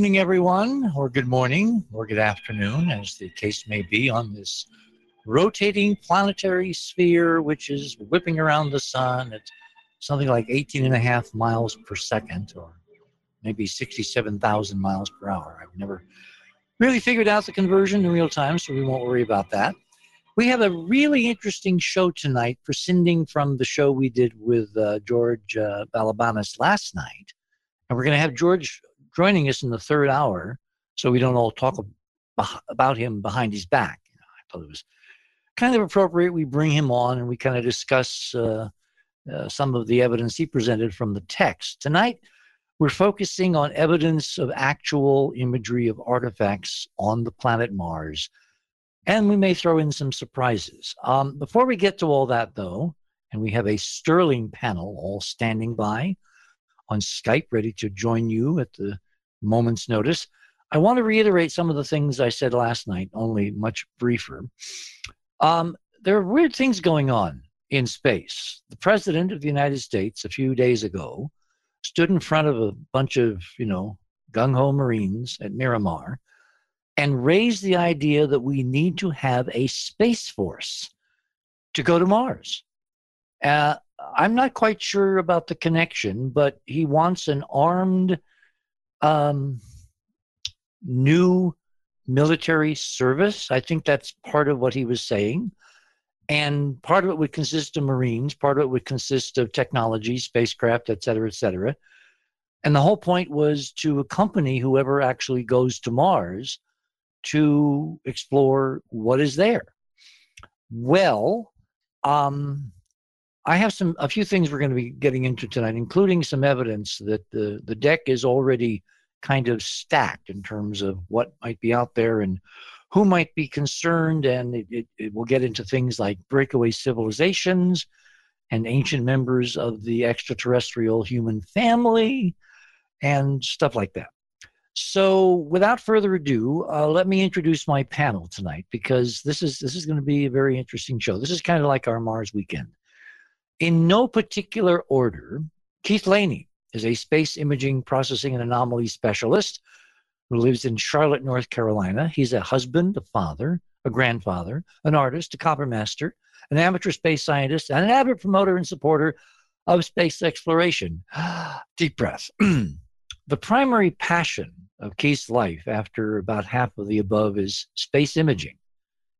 Evening, everyone, or good morning, or good afternoon, as the case may be, on this rotating planetary sphere, which is whipping around the sun at something like 18 and a half miles per second, or maybe 67,000 miles per hour. I've never really figured out the conversion in real time, so we won't worry about that. We have a really interesting show tonight, prescinding from the show we did with uh, George uh, Balabanis last night. And we're going to have George joining us in the third hour so we don't all talk about him behind his back. I thought it was kind of appropriate we bring him on and we kind of discuss uh, uh, some of the evidence he presented from the text. Tonight, we're focusing on evidence of actual imagery of artifacts on the planet Mars, and we may throw in some surprises. Um, before we get to all that, though, and we have a sterling panel all standing by on Skype ready to join you at the moment's notice. I want to reiterate some of the things I said last night, only much briefer. Um, there are weird things going on in space. The president of the United States, a few days ago, stood in front of a bunch of, you know, gung ho Marines at Miramar and raised the idea that we need to have a space force to go to Mars. Uh, I'm not quite sure about the connection, but he wants an armed um, new military service. I think that's part of what he was saying. And part of it would consist of Marines, part of it would consist of technology, spacecraft, et cetera, et cetera. And the whole point was to accompany whoever actually goes to Mars to explore what is there. Well, um, I have some a few things we're going to be getting into tonight, including some evidence that the the deck is already kind of stacked in terms of what might be out there and who might be concerned. And it, it, it will get into things like breakaway civilizations and ancient members of the extraterrestrial human family and stuff like that. So, without further ado, uh, let me introduce my panel tonight because this is this is going to be a very interesting show. This is kind of like our Mars weekend. In no particular order, Keith Laney is a space imaging processing and anomaly specialist who lives in Charlotte, North Carolina. He's a husband, a father, a grandfather, an artist, a copper master, an amateur space scientist, and an avid promoter and supporter of space exploration. Deep breath. the primary passion of Keith's life after about half of the above is space imaging.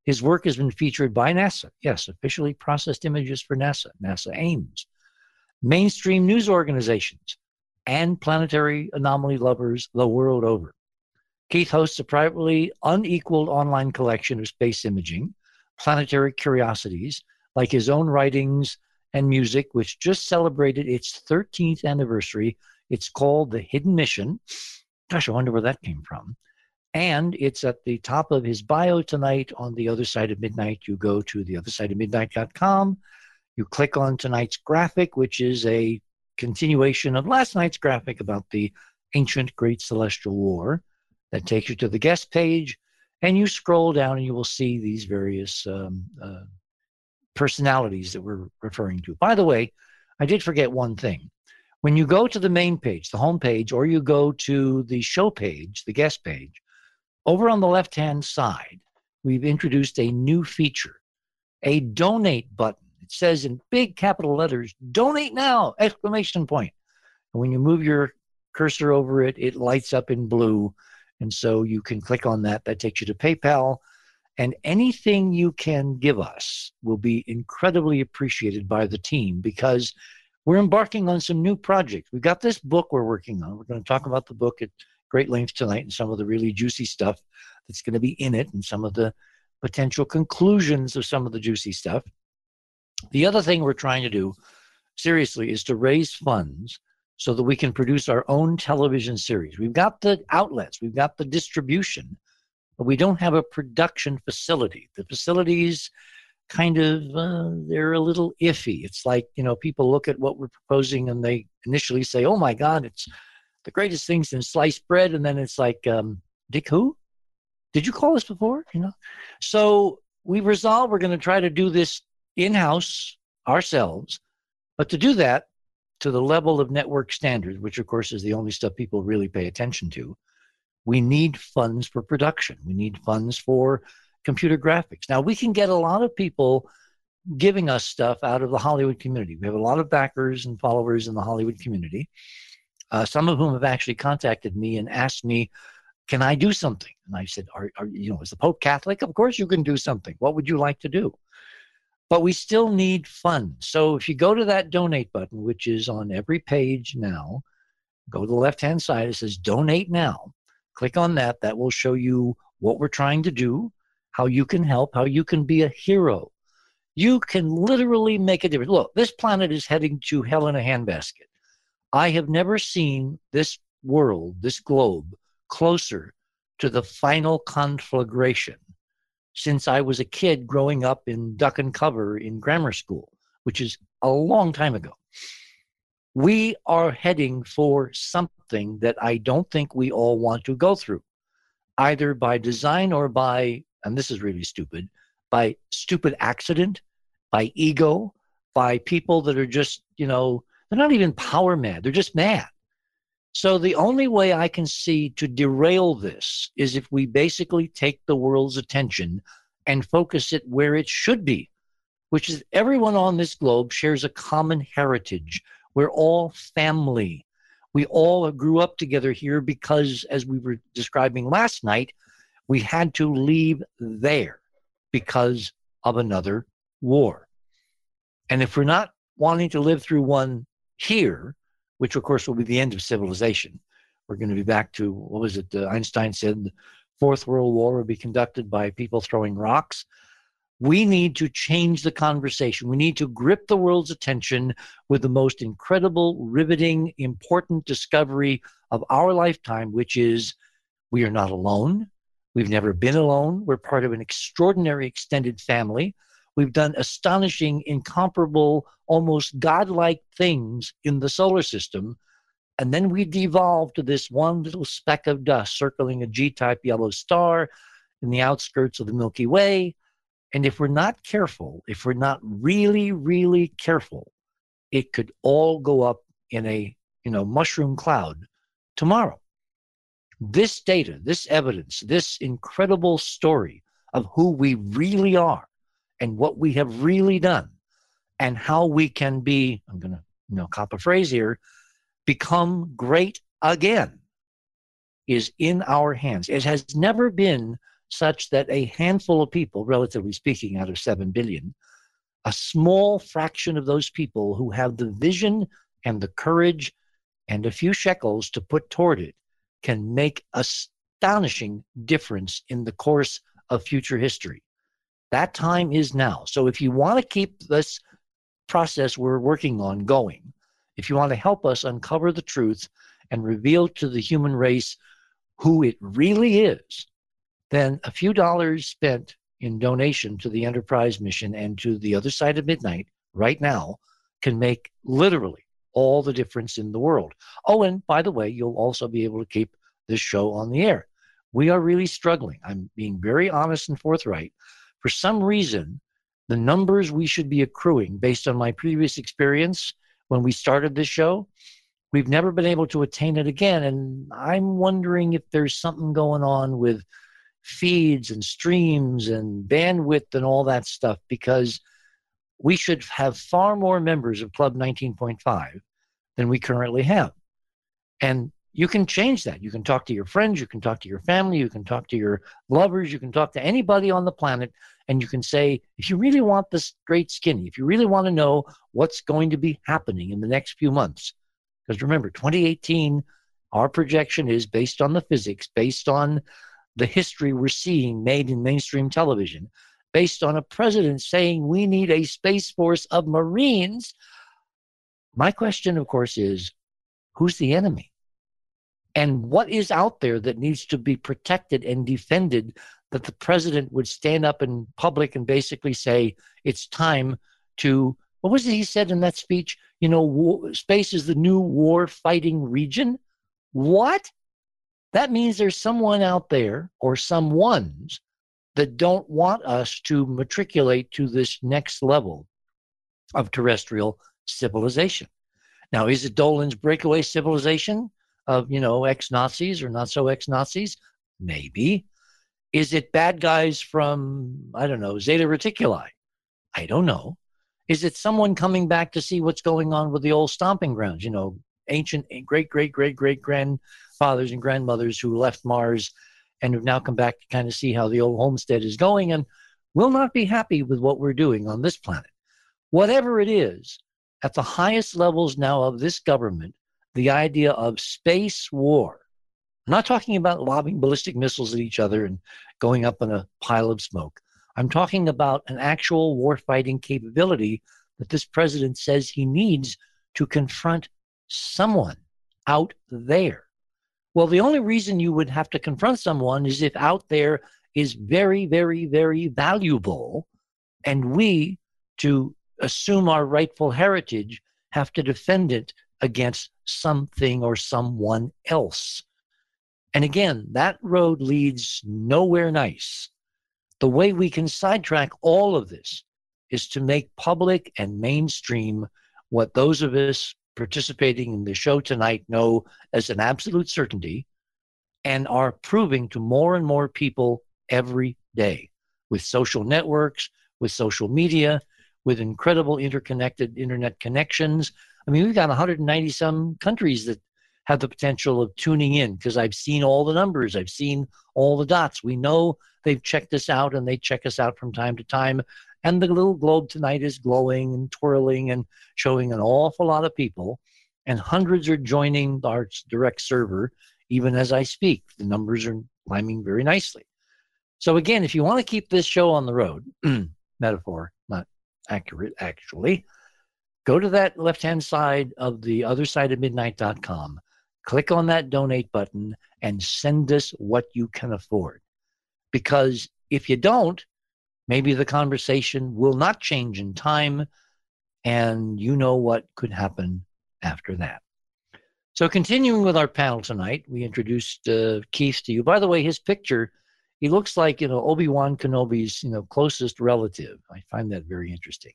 His work has been featured by NASA. Yes, officially processed images for NASA, NASA Ames, mainstream news organizations, and planetary anomaly lovers the world over. Keith hosts a privately unequaled online collection of space imaging, planetary curiosities, like his own writings and music, which just celebrated its 13th anniversary. It's called The Hidden Mission. Gosh, I wonder where that came from. And it's at the top of his bio tonight on the other side of midnight. You go to the other side of midnight.com. You click on tonight's graphic, which is a continuation of last night's graphic about the ancient Great Celestial War that takes you to the guest page. And you scroll down and you will see these various um, uh, personalities that we're referring to. By the way, I did forget one thing. When you go to the main page, the home page, or you go to the show page, the guest page, over on the left hand side, we've introduced a new feature a donate button. It says in big capital letters, donate now! Exclamation point. And when you move your cursor over it, it lights up in blue. And so you can click on that. That takes you to PayPal. And anything you can give us will be incredibly appreciated by the team because we're embarking on some new projects. We've got this book we're working on. We're going to talk about the book at great length tonight and some of the really juicy stuff that's going to be in it and some of the potential conclusions of some of the juicy stuff. The other thing we're trying to do, seriously, is to raise funds so that we can produce our own television series. We've got the outlets, we've got the distribution, but we don't have a production facility. The facilities kind of uh, they're a little iffy. It's like you know people look at what we're proposing and they initially say, "Oh my God, it's the greatest things in sliced bread," and then it's like, um, "Dick who? Did you call us before?" You know. So we resolved we're going to try to do this in house ourselves, but to do that to the level of network standards, which of course is the only stuff people really pay attention to, we need funds for production. We need funds for computer graphics. Now, we can get a lot of people giving us stuff out of the Hollywood community. We have a lot of backers and followers in the Hollywood community, uh, some of whom have actually contacted me and asked me, can I do something? And I said, are, are, you know, is the Pope Catholic? Of course you can do something. What would you like to do? But we still need funds. So if you go to that donate button, which is on every page now, go to the left hand side, it says donate now. Click on that. That will show you what we're trying to do, how you can help, how you can be a hero. You can literally make a difference. Look, this planet is heading to hell in a handbasket. I have never seen this world, this globe, closer to the final conflagration since I was a kid growing up in duck and cover in grammar school, which is a long time ago. We are heading for something that I don't think we all want to go through, either by design or by, and this is really stupid, by stupid accident, by ego, by people that are just, you know, they're not even power mad, they're just mad. So the only way I can see to derail this is if we basically take the world's attention and focus it where it should be, which is everyone on this globe shares a common heritage. We're all family. We all grew up together here because, as we were describing last night, we had to leave there because of another war. And if we're not wanting to live through one here, which of course will be the end of civilization. We're going to be back to what was it? Uh, Einstein said the Fourth World War will be conducted by people throwing rocks. We need to change the conversation. We need to grip the world's attention with the most incredible, riveting, important discovery of our lifetime, which is we are not alone. We've never been alone. We're part of an extraordinary extended family. We've done astonishing, incomparable, almost godlike things in the solar system. And then we devolve to this one little speck of dust circling a G type yellow star in the outskirts of the Milky Way. And if we're not careful, if we're not really, really careful, it could all go up in a you know mushroom cloud tomorrow. This data, this evidence, this incredible story of who we really are and what we have really done and how we can be, I'm going to, you know, cop a phrase here, become great again is in our hands. It has never been such that a handful of people, relatively speaking, out of 7 billion, a small fraction of those people who have the vision and the courage and a few shekels to put toward it can make astonishing difference in the course of future history. That time is now. So if you want to keep this process we're working on going, if you want to help us uncover the truth and reveal to the human race who it really is, then a few dollars spent in donation to the Enterprise mission and to the other side of midnight right now can make literally all the difference in the world. Oh, and by the way, you'll also be able to keep this show on the air. We are really struggling. I'm being very honest and forthright for some reason, the numbers we should be accruing based on my previous experience when we started this show, we've never been able to attain it again. And I'm wondering if there's something going on with feeds and streams and bandwidth and all that stuff because we should have far more members of Club 19.5 than we currently have. And you can change that. You can talk to your friends, you can talk to your family, you can talk to your lovers, you can talk to anybody on the planet, and you can say, if you really want this great skinny, if you really want to know what's going to be happening in the next few months, because remember, 2018, our projection is based on the physics, based on the history we're seeing made in mainstream television, based on a president saying we need a space force of Marines. My question, of course, is who's the enemy? And what is out there that needs to be protected and defended that the president would stand up in public and basically say it's time to what was it he said in that speech? You know war, space is the new war fighting region? What? That means there's someone out there or some ones that don't want us to matriculate to this next level of terrestrial civilization. Now is it dolan's breakaway civilization of, you know, ex Nazis or not so ex Nazis? Maybe. Is it bad guys from, I don't know, Zeta Reticuli? I don't know. Is it someone coming back to see what's going on with the old stomping grounds? You know, ancient great, great, great, great grandfathers and grandmothers who left Mars and have now come back to kind of see how the old homestead is going and will not be happy with what we're doing on this planet. Whatever it is, at the highest levels now of this government, the idea of space war I'm not talking about lobbing ballistic missiles at each other and going up in a pile of smoke. I'm talking about an actual warfighting capability that this president says he needs to confront someone out there. Well, the only reason you would have to confront someone is if out there is very, very, very valuable, and we, to assume our rightful heritage, have to defend it against something or someone else. And again, that road leads nowhere nice. The way we can sidetrack all of this is to make public and mainstream what those of us participating in the show tonight know as an absolute certainty and are proving to more and more people every day with social networks, with social media, with incredible interconnected internet connections. I mean, we've got 190 some countries that have the potential of tuning in because I've seen all the numbers, I've seen all the dots. We know they've checked us out and they check us out from time to time. And the little globe tonight is glowing and twirling and showing an awful lot of people. And hundreds are joining our direct server even as I speak. The numbers are climbing very nicely. So, again, if you want to keep this show on the road, metaphor, not accurate actually, go to that left hand side of the other side of midnight.com click on that donate button and send us what you can afford. Because if you don't, maybe the conversation will not change in time, and you know what could happen after that. So, continuing with our panel tonight, we introduced uh, Keith to you. By the way, his picture, he looks like you know Obi Wan Kenobi's you know closest relative. I find that very interesting.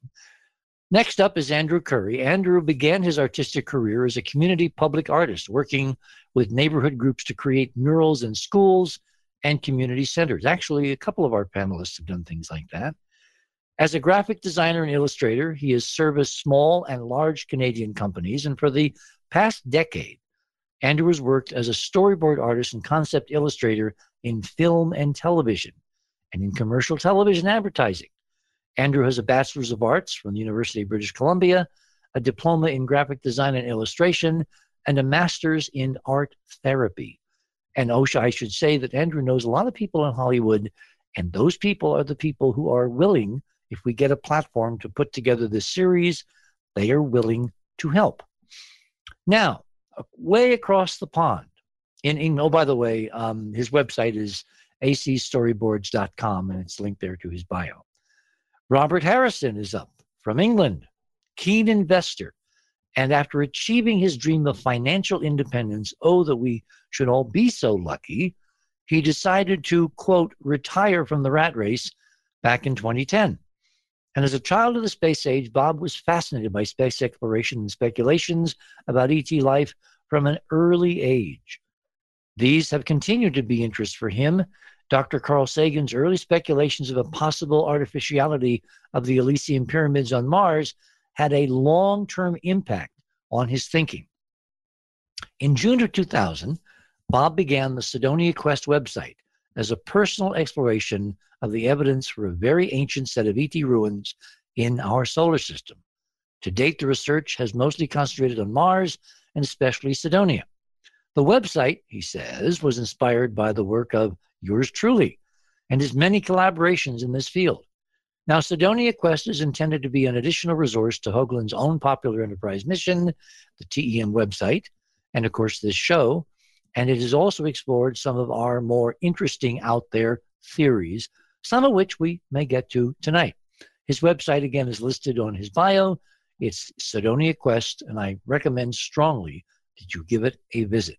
Next up is Andrew Curry. Andrew began his artistic career as a community public artist, working with neighborhood groups to create murals in schools and community centers. Actually, a couple of our panelists have done things like that. As a graphic designer and illustrator, he has serviced small and large Canadian companies, and for the past decade, Andrew has worked as a storyboard artist and concept illustrator in film and television and in commercial television advertising. Andrew has a Bachelor's of Arts from the University of British Columbia, a diploma in graphic design and illustration, and a master's in art therapy. And OSHA, I should say that Andrew knows a lot of people in Hollywood, and those people are the people who are willing, if we get a platform to put together this series, they are willing to help. Now, way across the pond, in, in oh, by the way, um, his website is acstoryboards.com, and it's linked there to his bio. Robert Harrison is up from England, keen investor. And after achieving his dream of financial independence, oh, that we should all be so lucky, he decided to, quote, retire from the rat race back in 2010. And as a child of the space age, Bob was fascinated by space exploration and speculations about ET life from an early age. These have continued to be interests for him Dr. Carl Sagan's early speculations of a possible artificiality of the Elysium pyramids on Mars had a long term impact on his thinking. In June of 2000, Bob began the Cydonia Quest website as a personal exploration of the evidence for a very ancient set of ET ruins in our solar system. To date, the research has mostly concentrated on Mars and especially Cydonia. The website, he says, was inspired by the work of yours truly, and his many collaborations in this field. Now, Cydonia Quest is intended to be an additional resource to Hoagland's own popular enterprise mission, the TEM website, and of course, this show. And it has also explored some of our more interesting out there theories, some of which we may get to tonight. His website, again, is listed on his bio. It's Cydonia Quest, and I recommend strongly that you give it a visit.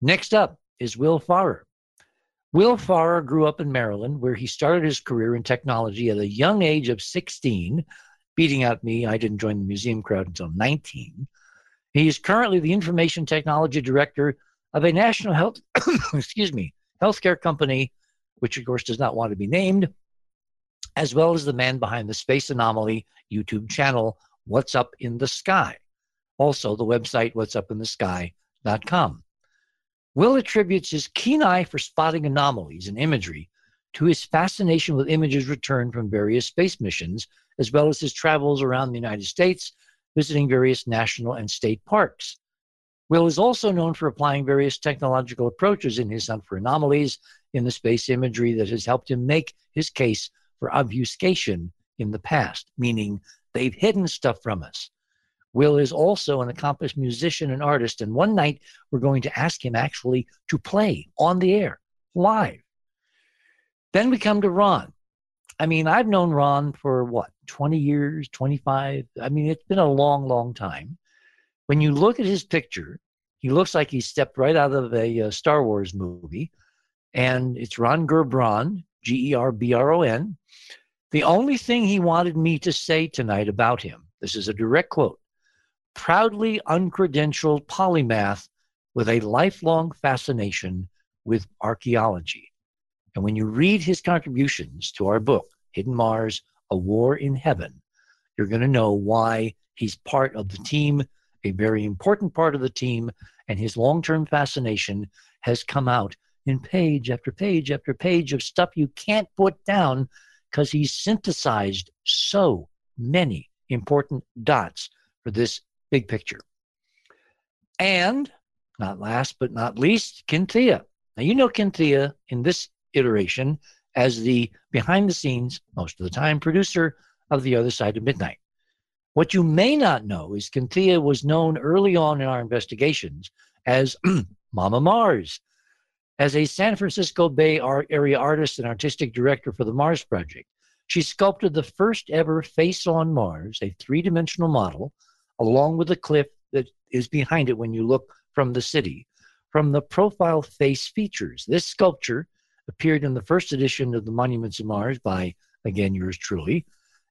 Next up is Will Farrer. Will Farrer grew up in Maryland, where he started his career in technology at a young age of 16, beating out me. I didn't join the museum crowd until 19. He is currently the information technology director of a national health, excuse me, healthcare company, which of course does not want to be named, as well as the man behind the Space Anomaly YouTube channel, What's Up in the Sky. Also, the website whatsupinthesky.com. Will attributes his keen eye for spotting anomalies and imagery to his fascination with images returned from various space missions, as well as his travels around the United States visiting various national and state parks. Will is also known for applying various technological approaches in his hunt for anomalies in the space imagery that has helped him make his case for obfuscation in the past, meaning they've hidden stuff from us. Will is also an accomplished musician and artist, and one night we're going to ask him actually to play on the air, live. Then we come to Ron. I mean, I've known Ron for what, 20 years, 25? I mean, it's been a long, long time. When you look at his picture, he looks like he stepped right out of a, uh, Star Wars movie. And it's Ron Gerbron, G E R B R O N. The only thing he wanted me to say tonight about him, this is a direct quote proudly uncredentialed polymath with a lifelong fascination with archaeology. And when you read his contributions to our book, Hidden Mars A War in Heaven, you're going to know why he's part of the team, a very important part of the team, and his long term fascination has come out in page after page after page of stuff you can't put down because he's synthesized so many important dots for this big picture. And not last but not least, Kynthia. Now, you know Kynthia in this iteration as the behind the scenes, most of the time, producer of The Other Side of Midnight. What you may not know is Kynthia was known early on in our investigations as Mama Mars. As a San Francisco Bay area artist and artistic director for the Mars Project, she sculpted the first ever face on Mars, a three dimensional model, along with the cliff that is behind it when you look from the city. From the profile face features, this sculpture appeared in the first edition of the Monuments of Mars by, again, yours truly,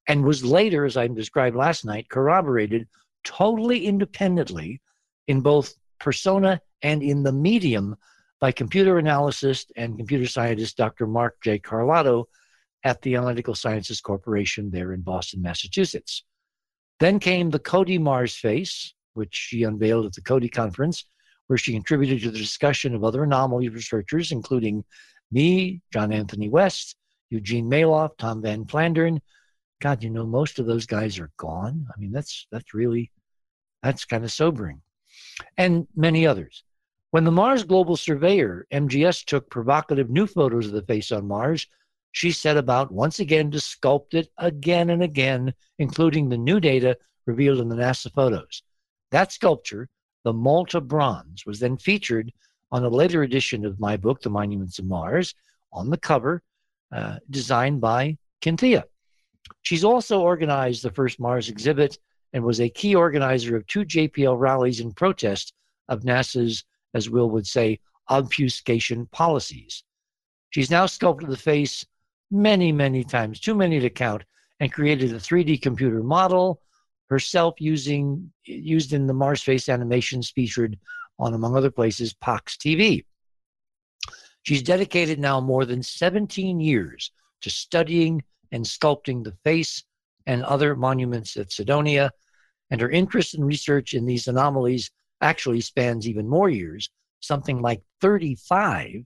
and was later, as I described last night, corroborated totally independently in both persona and in the medium by computer analyst and computer scientist Dr. Mark J. Carlotto at the Analytical Sciences Corporation there in Boston, Massachusetts. Then came the Cody Mars face, which she unveiled at the Cody conference, where she contributed to the discussion of other anomaly researchers, including me, John Anthony West, Eugene Mallove, Tom Van Flandern. God, you know, most of those guys are gone. I mean, that's that's really that's kind of sobering. And many others. When the Mars Global Surveyor, MGS, took provocative new photos of the face on Mars, she set about once again to sculpt it again and again, including the new data revealed in the NASA photos. That sculpture, the Malta bronze, was then featured on a later edition of my book, The Monuments of Mars, on the cover, uh, designed by Kynthia. She's also organized the first Mars exhibit and was a key organizer of two JPL rallies in protest of NASA's, as Will would say, obfuscation policies. She's now sculpted the face many, many times, too many to count, and created a 3D computer model herself using used in the Mars face animations featured on, among other places, Fox TV. She's dedicated now more than 17 years to studying and sculpting the face and other monuments at Cydonia, and her interest and research in these anomalies actually spans even more years, something like 35.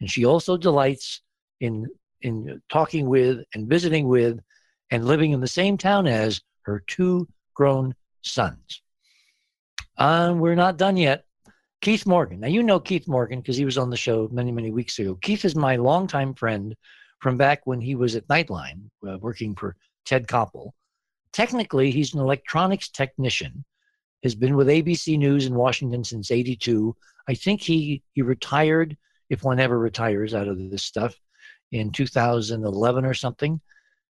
And she also delights in, in talking with and visiting with and living in the same town as her two grown sons. And uh, we're not done yet. Keith Morgan. Now, you know Keith Morgan because he was on the show many, many weeks ago. Keith is my longtime friend from back when he was at Nightline uh, working for Ted Koppel. Technically, he's an electronics technician, has been with ABC News in Washington since 82. I think he, he retired, if one ever retires out of this stuff, in 2011 or something.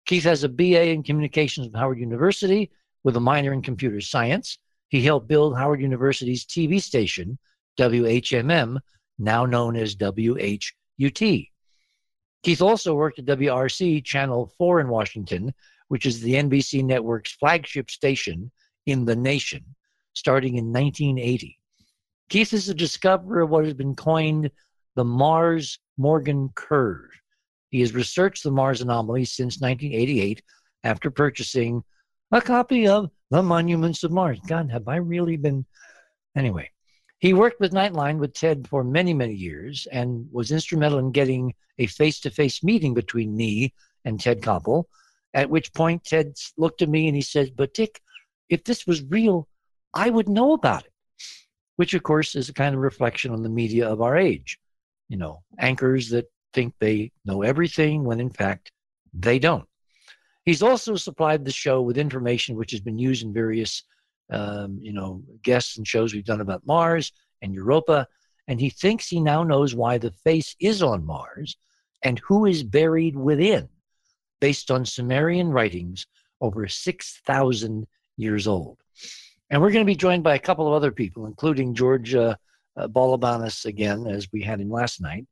Keith has a BA in communications from Howard University with a minor in computer science. He helped build Howard University's TV station, WHMM, now known as WHUT. Keith also worked at WRC Channel 4 in Washington, which is the NBC network's flagship station in the nation. starting in 1980. Keith is the discoverer of what has been coined the Mars Morgan curve. He has researched the Mars anomaly since 1988 after purchasing a copy of The Monuments of Mars. God, have I really been. Anyway, he worked with Nightline with Ted for many, many years and was instrumental in getting a face to face meeting between me and Ted Koppel. At which point, Ted looked at me and he said, But Dick, if this was real, I would know about it. Which, of course, is a kind of reflection on the media of our age. You know, anchors that think they know everything when in fact they don't. He's also supplied the show with information which has been used in various um, you know, guests and shows we've done about Mars and Europa, and he thinks he now knows why the face is on Mars and who is buried within, based on Sumerian writings over 6,000 years old. And we're going to be joined by a couple of other people, including George uh, uh, Balabanis again, as we had him last night,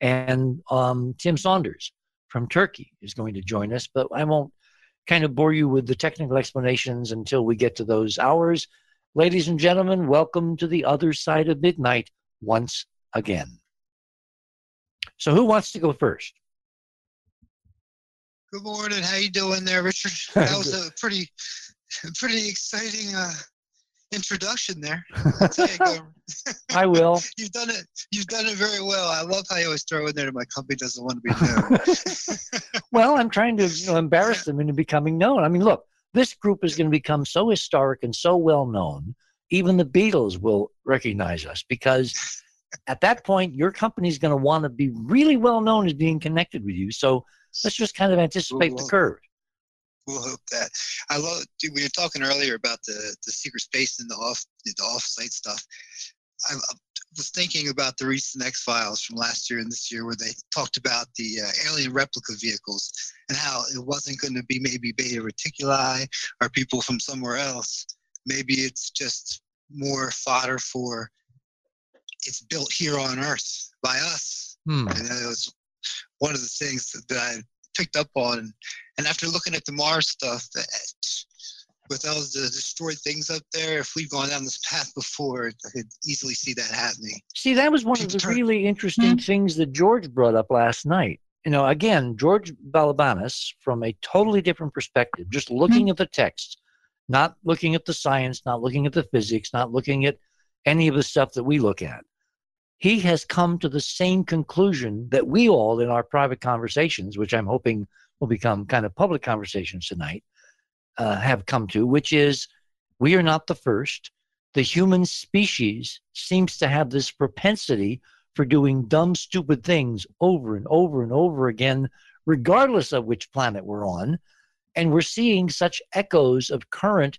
and um, Tim Saunders from Turkey is going to join us. But I won't kind of bore you with the technical explanations until we get to those hours. Ladies and gentlemen, welcome to the other side of midnight once again. So, who wants to go first? Good morning. How you doing there, Richard? That was a pretty, pretty exciting uh, introduction there. I will. You've done it. You've done it very well. I love how you always throw in there that my company doesn't want to be known. well, I'm trying to you know, embarrass them into becoming known. I mean, look, this group is going to become so historic and so well known. Even the Beatles will recognize us because at that point, your company is going to want to be really well known as being connected with you. So let's just kind of anticipate the curve we'll hope that. I love. Dude, we were talking earlier about the the secret space and the off the off-site stuff. I, I was thinking about the recent X Files from last year and this year, where they talked about the uh, alien replica vehicles and how it wasn't going to be maybe Beta Reticuli or people from somewhere else. Maybe it's just more fodder for it's built here on Earth by us. Hmm. And it was one of the things that I picked up on. And after looking at the Mars stuff, that with all the destroyed things up there, if we've gone down this path before, I could easily see that happening. See, that was one People of the turn- really interesting mm-hmm. things that George brought up last night. You know, again, George Balabanis, from a totally different perspective, just looking mm-hmm. at the text, not looking at the science, not looking at the physics, not looking at any of the stuff that we look at he has come to the same conclusion that we all in our private conversations, which I'm hoping will become kind of public conversations tonight, uh, have come to, which is we are not the first. The human species seems to have this propensity for doing dumb, stupid things over and over and over again, regardless of which planet we're on. And we're seeing such echoes of current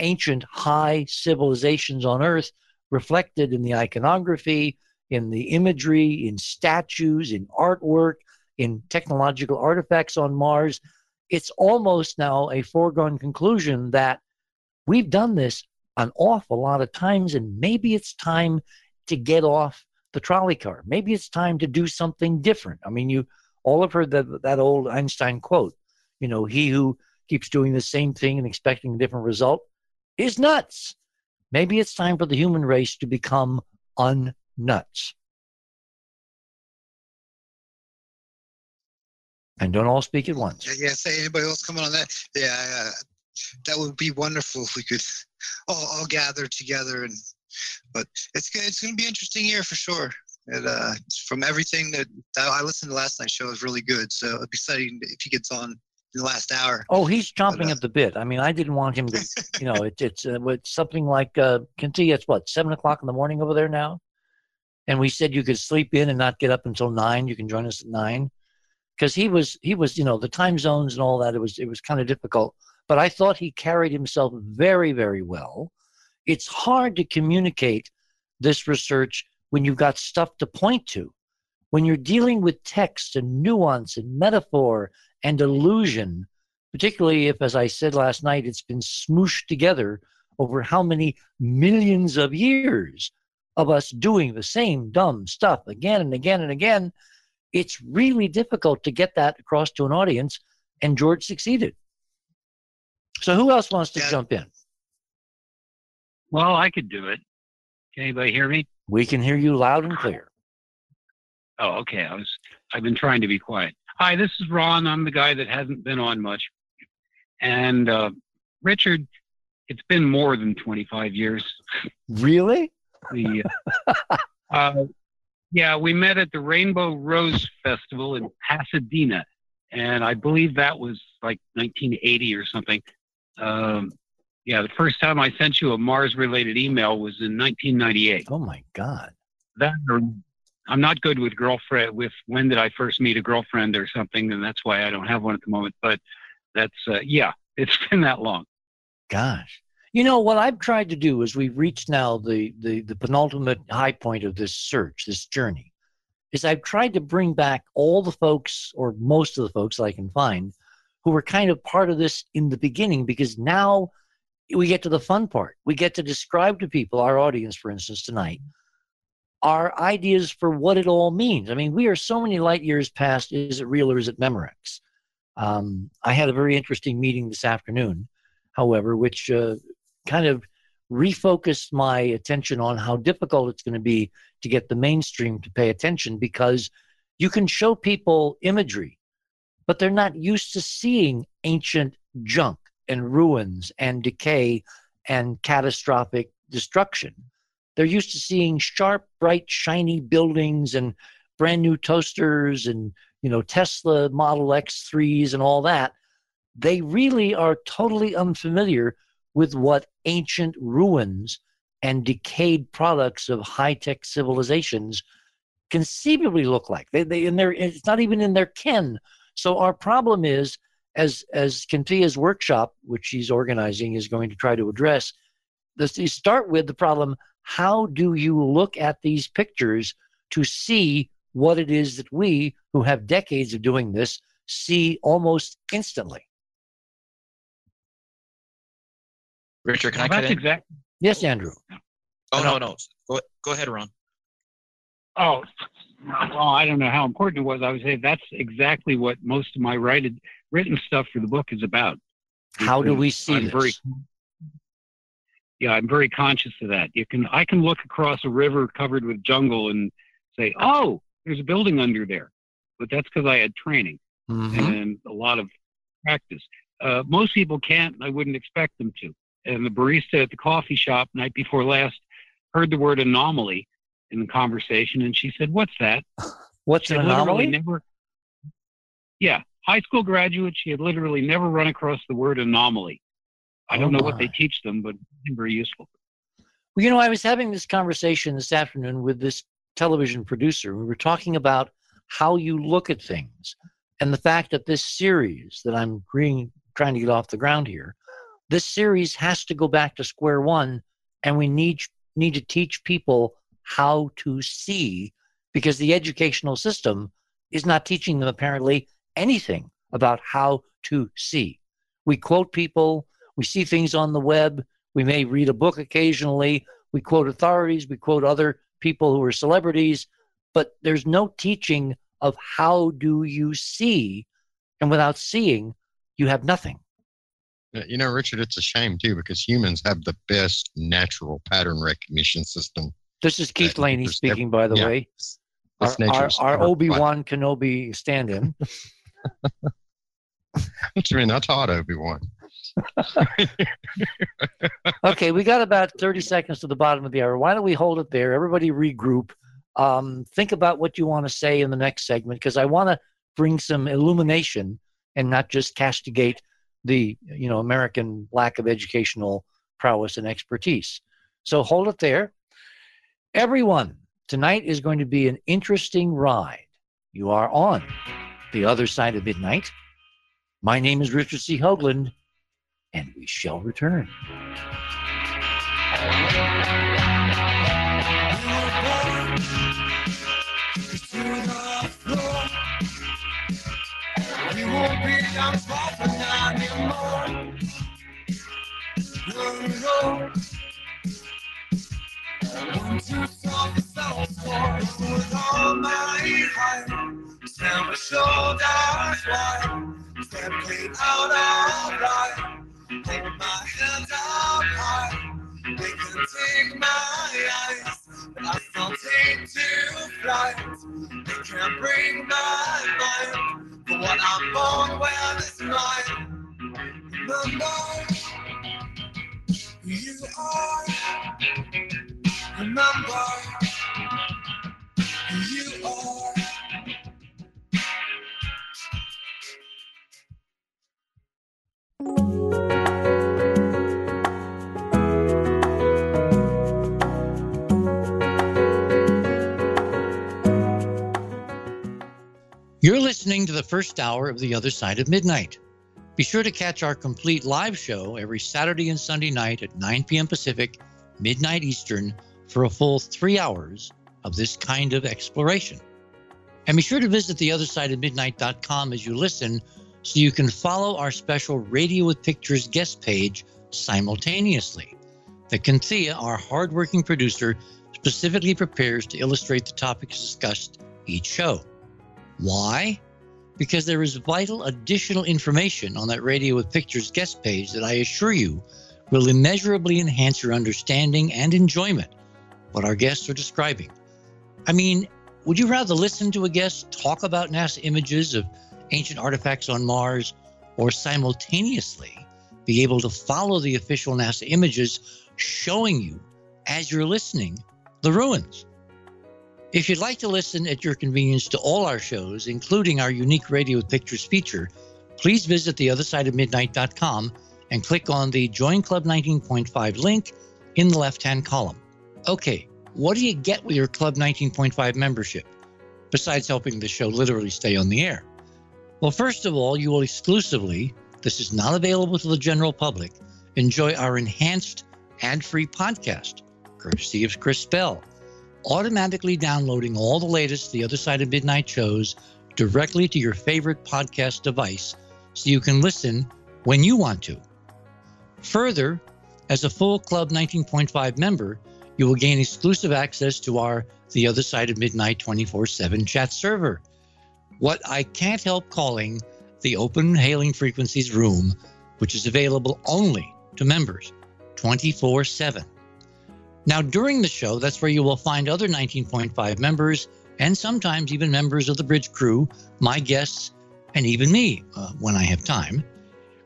ancient high civilizations on Earth reflected in the iconography, in the imagery, in statues, in artwork, in technological artifacts on Mars. It's almost now a foregone conclusion that we've done this an awful lot of times, and maybe it's time to get off the trolley car. Maybe it's time to do something different. I mean, you all have heard that, that old Einstein quote, you know, he who keeps doing the same thing and expecting a different result is nuts. Maybe it's time for the human race to become un nuts. And don't all speak at once. Yeah, yeah say anybody else coming on that? Yeah, uh, that would be wonderful if we could all, all gather together. And but it's gonna, it's going to be interesting year for sure. And uh, from everything that, that I listened to last night's show is really good. So it'd be exciting if he gets on in the last hour. Oh, he's chomping but, uh, at the bit. I mean, I didn't want him to. You know, it, it's uh, it's something like uh, Kenty. It's what seven o'clock in the morning over there now and we said you could sleep in and not get up until nine. You can join us at nine, because he was he was you know the time zones and all that. It was it was kind of difficult, but I thought he carried himself very very well. It's hard to communicate this research when you've got stuff to point to. When you're dealing with text and nuance and metaphor and illusion, particularly if, as I said last night, it's been smooshed together over how many millions of years of us doing the same dumb stuff again and again and again, it's really difficult to get that across to an audience. And George succeeded. So, who else wants to yeah. jump in? Well, I could do it. Can anybody hear me? We can hear you loud and clear. Oh, okay. I was. I've been trying to be quiet. Hi, this is Ron. I'm the guy that hasn't been on much. And uh, Richard, it's been more than 25 years. Really? The, uh, yeah, we met at the Rainbow Rose Festival in Pasadena, and I believe that was like 1980 or something. Um, yeah, the first time I sent you a Mars-related email was in 1998. Oh my God. That I'm not good with girlfriend. With when did I first meet a girlfriend or something, and that's why I don't have one at the moment. But that's uh, yeah, it's been that long. Gosh. You know what I've tried to do is we've reached now the, the the penultimate high point of this search, this journey, is I've tried to bring back all the folks or most of the folks I can find who were kind of part of this in the beginning because now we get to the fun part. We get to describe to people, our audience, for instance, tonight, our ideas for what it all means. I mean, we are so many light years past is it real or is it Memorex? Um, I had a very interesting meeting this afternoon, however, which uh, kind of refocused my attention on how difficult it's going to be to get the mainstream to pay attention because you can show people imagery, but they're not used to seeing ancient junk and ruins and decay and catastrophic destruction. They're used to seeing sharp, bright, shiny buildings and brand new toasters and you know Tesla Model X3s and all that. They really are totally unfamiliar with what ancient ruins and decayed products of high-tech civilizations conceivably look like. They, they in their it's not even in their ken. So our problem is as as Kynthia's workshop, which she's organizing, is going to try to address. This you start with the problem: how do you look at these pictures to see what it is that we, who have decades of doing this, see almost instantly? Richard, can Well, I cut that's in? exactly. Yes, Andrew. Oh no, no. Go, go ahead, Ron. Oh, well, I don't know how important it was. I would say that's exactly what most of my writed, written stuff for the book is about. How do we see I'm this? Very, yeah, I'm very conscious of that. You can, I can look across a river covered with jungle and say, "Oh, there's a building under there," but that's because I had training Mhm. and a lot of practice. Uh, most people can't. and I wouldn't expect them to. And the barista at the coffee shop night before last heard the word anomaly in the conversation, and she said, "What's that?" What's She an anomaly? never. Yeah, high school graduate. She had literally never run across the word anomaly. I Oh don't know what they teach them, but very useful. Well, you know, I was having this conversation this afternoon with this television producer. We were talking about how you look at things and the fact that this series that I'm trying to get off the ground here, this series has to go back to square one, and we need need to teach people how to see because the educational system is not teaching them apparently anything about how to see. We quote people, we see things on the web, we may read a book occasionally, we quote authorities, we quote other people who are celebrities, but there's no teaching of how do you see, and without seeing, you have nothing. Uh, You know, Richard, it's a shame too because humans have the best natural pattern recognition system. This is Keith Laney speaking, by the yeah. way. Our, our, our Obi Wan Kenobi stand in. What you mean? I taught Obi Wan. okay, we got about 30 seconds to the bottom of the hour. Why don't we hold it there? Everybody regroup. Um, think about what you want to say in the next segment because I want to bring some illumination and not just castigate the you know American lack of educational prowess and expertise. So hold it there. Everyone, tonight is going to be an interesting ride. You are on the other side of midnight. My name is Richard C. Hoagland, and we shall return. Won't be top of anymore. No, no. Want to solve the soul for with all my heart. Stand my shoulders wide. Step clean out of right. Hold my hands up high. We can take my eyes, but I still take to flight. They can't bring back mine. For what I'm born with is mine. Remember you are. Remember You're listening to the first hour of The Other Side of Midnight. Be sure to catch our complete live show every Saturday and Sunday night at 9 p.m. Pacific, midnight Eastern, for a full three hours of this kind of exploration. And be sure to visit theothersideofmidnight.com as you listen so you can follow our special Radio with Pictures guest page simultaneously. The Kynthia, our hardworking producer, specifically prepares to illustrate the topics discussed each show. Why? Because there is vital additional information on that Radio with Pictures guest page that I assure you will immeasurably enhance your understanding and enjoyment what our guests are describing. I mean, would you rather listen to a guest talk about NASA images of ancient artifacts on Mars or simultaneously be able to follow the official NASA images showing you as you're listening the ruins? If you'd like to listen at your convenience to all our shows, including our unique Radio Pictures feature, please visit theothersideofmidnight.com and click on the Join Club 19.5 link in the left hand column. Okay, what do you get with your Club 19.5 membership, besides helping the show literally stay on the air? Well, first of all, you will exclusively, this is not available to the general public, enjoy our enhanced ad free podcast, courtesy of Chris Bell automatically downloading all the latest The Other Side of Midnight shows directly to your favorite podcast device so you can listen when you want to. Further, as a full Club 19.5 member, you will gain exclusive access to our The Other Side of Midnight 24 7 chat server, what I can't help calling the Open Hailing Frequencies Room, which is available only to members 24 7. Now, during the show, that's where you will find other 19.5 members and sometimes even members of the bridge crew, my guests, and even me uh, when I have time.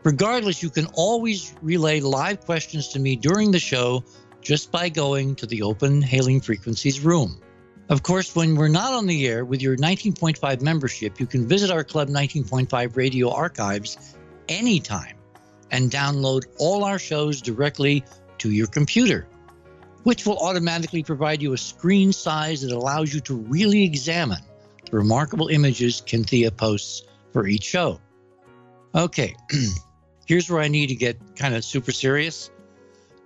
Regardless, you can always relay live questions to me during the show just by going to the Open Hailing Frequencies room. Of course, when we're not on the air with your 19.5 membership, you can visit our Club 19.5 radio archives anytime and download all our shows directly to your computer which will automatically provide you a screen size that allows you to really examine the remarkable images Kynthia posts for each show. Okay, here's where I need to get kind of super serious.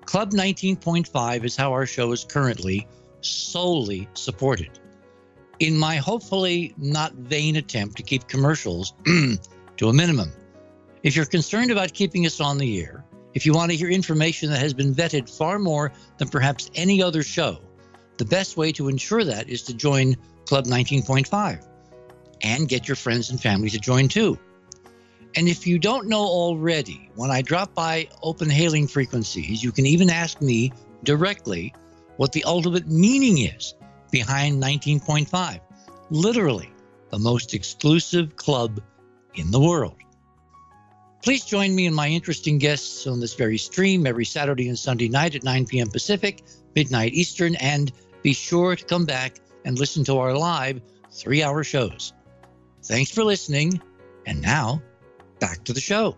Club 19.5 is how our show is currently solely supported. In my hopefully not vain attempt to keep commercials to a minimum. If you're concerned about keeping us on the air, if you want to hear information that has been vetted far more than perhaps any other show, the best way to ensure that is to join Club 19.5 and get your friends and family to join too. And if you don't know already, when I drop by open hailing frequencies, you can even ask me directly what the ultimate meaning is behind 19.5. Literally, the most exclusive club in the world. Please join me and my interesting guests on this very stream every Saturday and Sunday night at 9 p.m. Pacific, midnight Eastern, and be sure to come back and listen to our live three hour shows. Thanks for listening. And now, back to the show.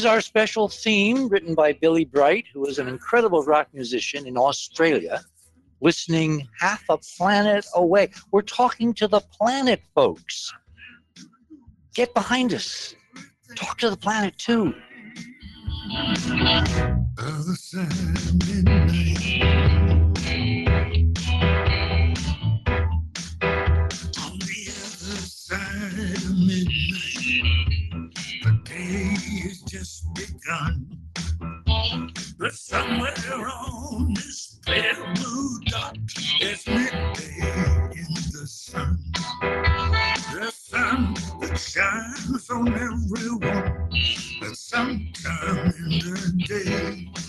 Is our special theme written by Billy Bright, who is an incredible rock musician in Australia, listening half a planet away. We're talking to the planet, folks. get behind us. Talk to the planet too. Just begun. But somewhere on this pale blue dot, it's midday in the sun. The sun that shines on everyone at some time in the day.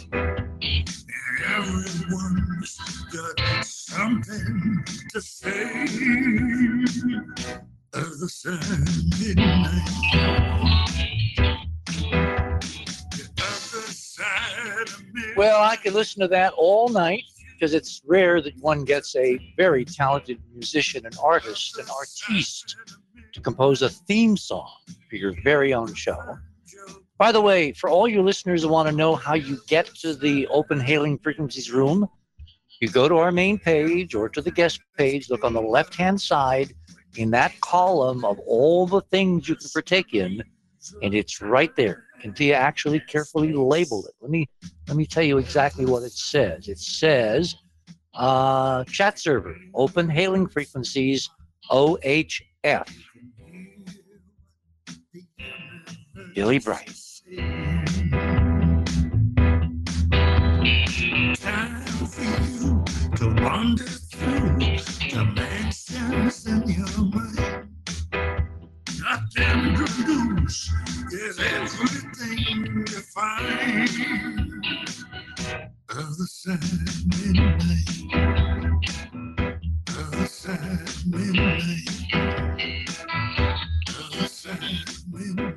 Could listen to that all night because it's rare that one gets a very talented musician, an artist, an artiste to compose a theme song for your very own show. By the way, for all your listeners who want to know how you get to the open hailing frequencies room, you go to our main page or to the guest page, look on the left hand side in that column of all the things you can partake in, and it's right there. Kynthia actually carefully labeled it. Let me let me tell you exactly what it says. It says uh, chat server, open hailing frequencies, OHF. Billy Bright. to wander through in your mind. Nothing good news is everything you find. Other side of midnight. Other side of midnight. Other side of midnight.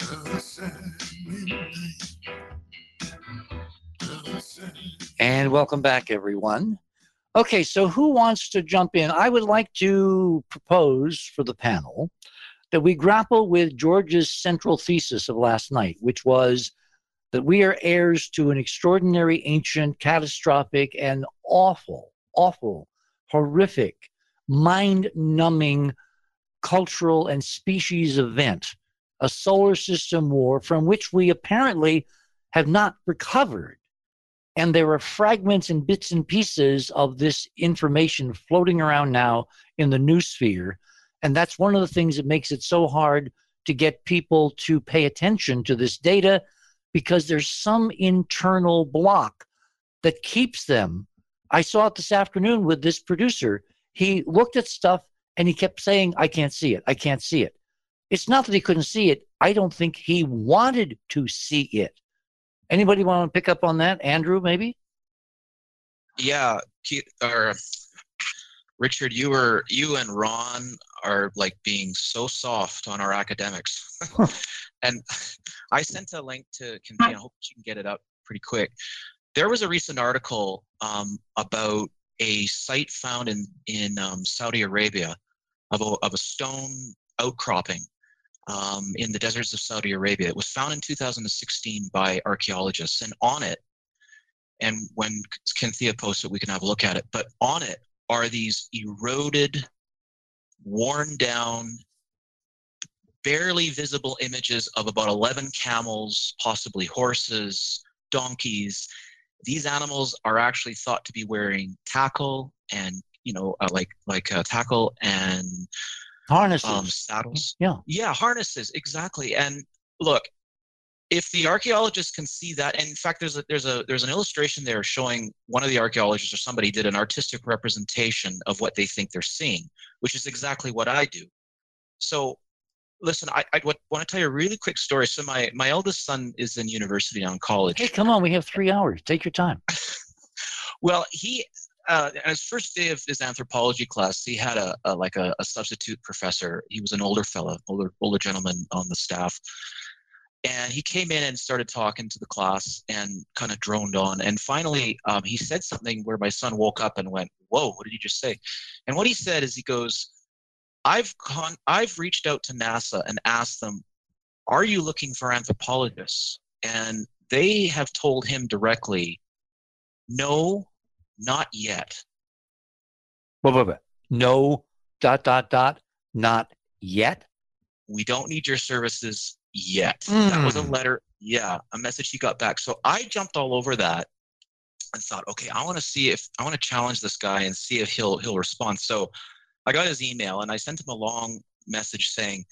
Other side of midnight. And welcome back, everyone. Okay, so who wants to jump in? I would like to propose for the panel that we grapple with George's central thesis of last night, which was that we are heirs to an extraordinary, ancient, catastrophic, and awful, awful, horrific, mind numbing cultural and species event, a solar system war from which we apparently have not recovered and there are fragments and bits and pieces of this information floating around now in the news sphere. And that's one of the things that makes it so hard to get people to pay attention to this data because there's some internal block that keeps them. I saw it this afternoon with this producer. He looked at stuff and he kept saying i can't see it. I can't see it. It's not that he couldn't see it. I don't think he wanted to see it Anybody want to pick up on that? Andrew, maybe? Yeah, Keith, or Richard, you were you and Ron are like being so soft on our academics, and I sent a link to. I hope she can get it up pretty quick. There was a recent article um, about a site found in in um, Saudi Arabia of a, of a stone outcropping um, in the deserts of Saudi Arabia. It was found in 2016 by archaeologists, and on it, and when Kynthia posts it, we can have a look at it. But on it are these eroded, worn down, barely visible images of about 11 camels, possibly horses, donkeys. These animals are actually thought to be wearing tackle and you know uh, like like uh, tackle and Harnesses. um, saddles. yeah. Yeah, harnesses exactly. And look, if the archaeologists can see that, and in fact, there's a there's a there's an illustration there showing one of the archaeologists or somebody did an artistic representation of what they think they're seeing, which is exactly what I do. So, listen, I, I want to tell you a really quick story. So my my eldest son is in university now in college. Hey, come on. We have three hours. Take your time. Well, he uh, on his first day of his anthropology class, he had a, a like a, a substitute professor. He was an older fellow, older older gentleman on the staff, and he came in and started talking to the class and kind of droned on. And finally, um, he said something where my son woke up and went, "Whoa, what did you just say?" And what he said is, he goes, "I've con- I've reached out to NASA and asked them, are you looking for anthropologists?" And they have told him directly, "No, not yet." Wait, wait, wait. No, dot, dot, dot, not Yet? We don't need your services yet. That was a Mm. letter, yeah, a message he got back. So I jumped all over that and thought, okay, I want to see if I want to challenge this guy and see if he'll he'll respond. So I got his email and I sent him a long message saying,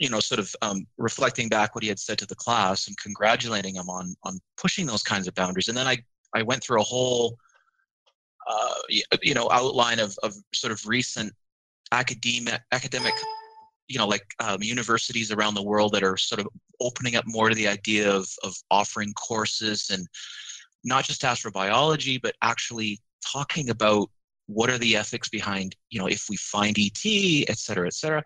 you know, sort of um, reflecting back what he had said to the class and congratulating him on on pushing those kinds of boundaries. And then I I went through a whole uh, you know outline of of sort of recent academic academic you know like um, universities around the world that are sort of opening up more to the idea of of offering courses and not just astrobiology but actually talking about what are the ethics behind you know if we find et et cetera et cetera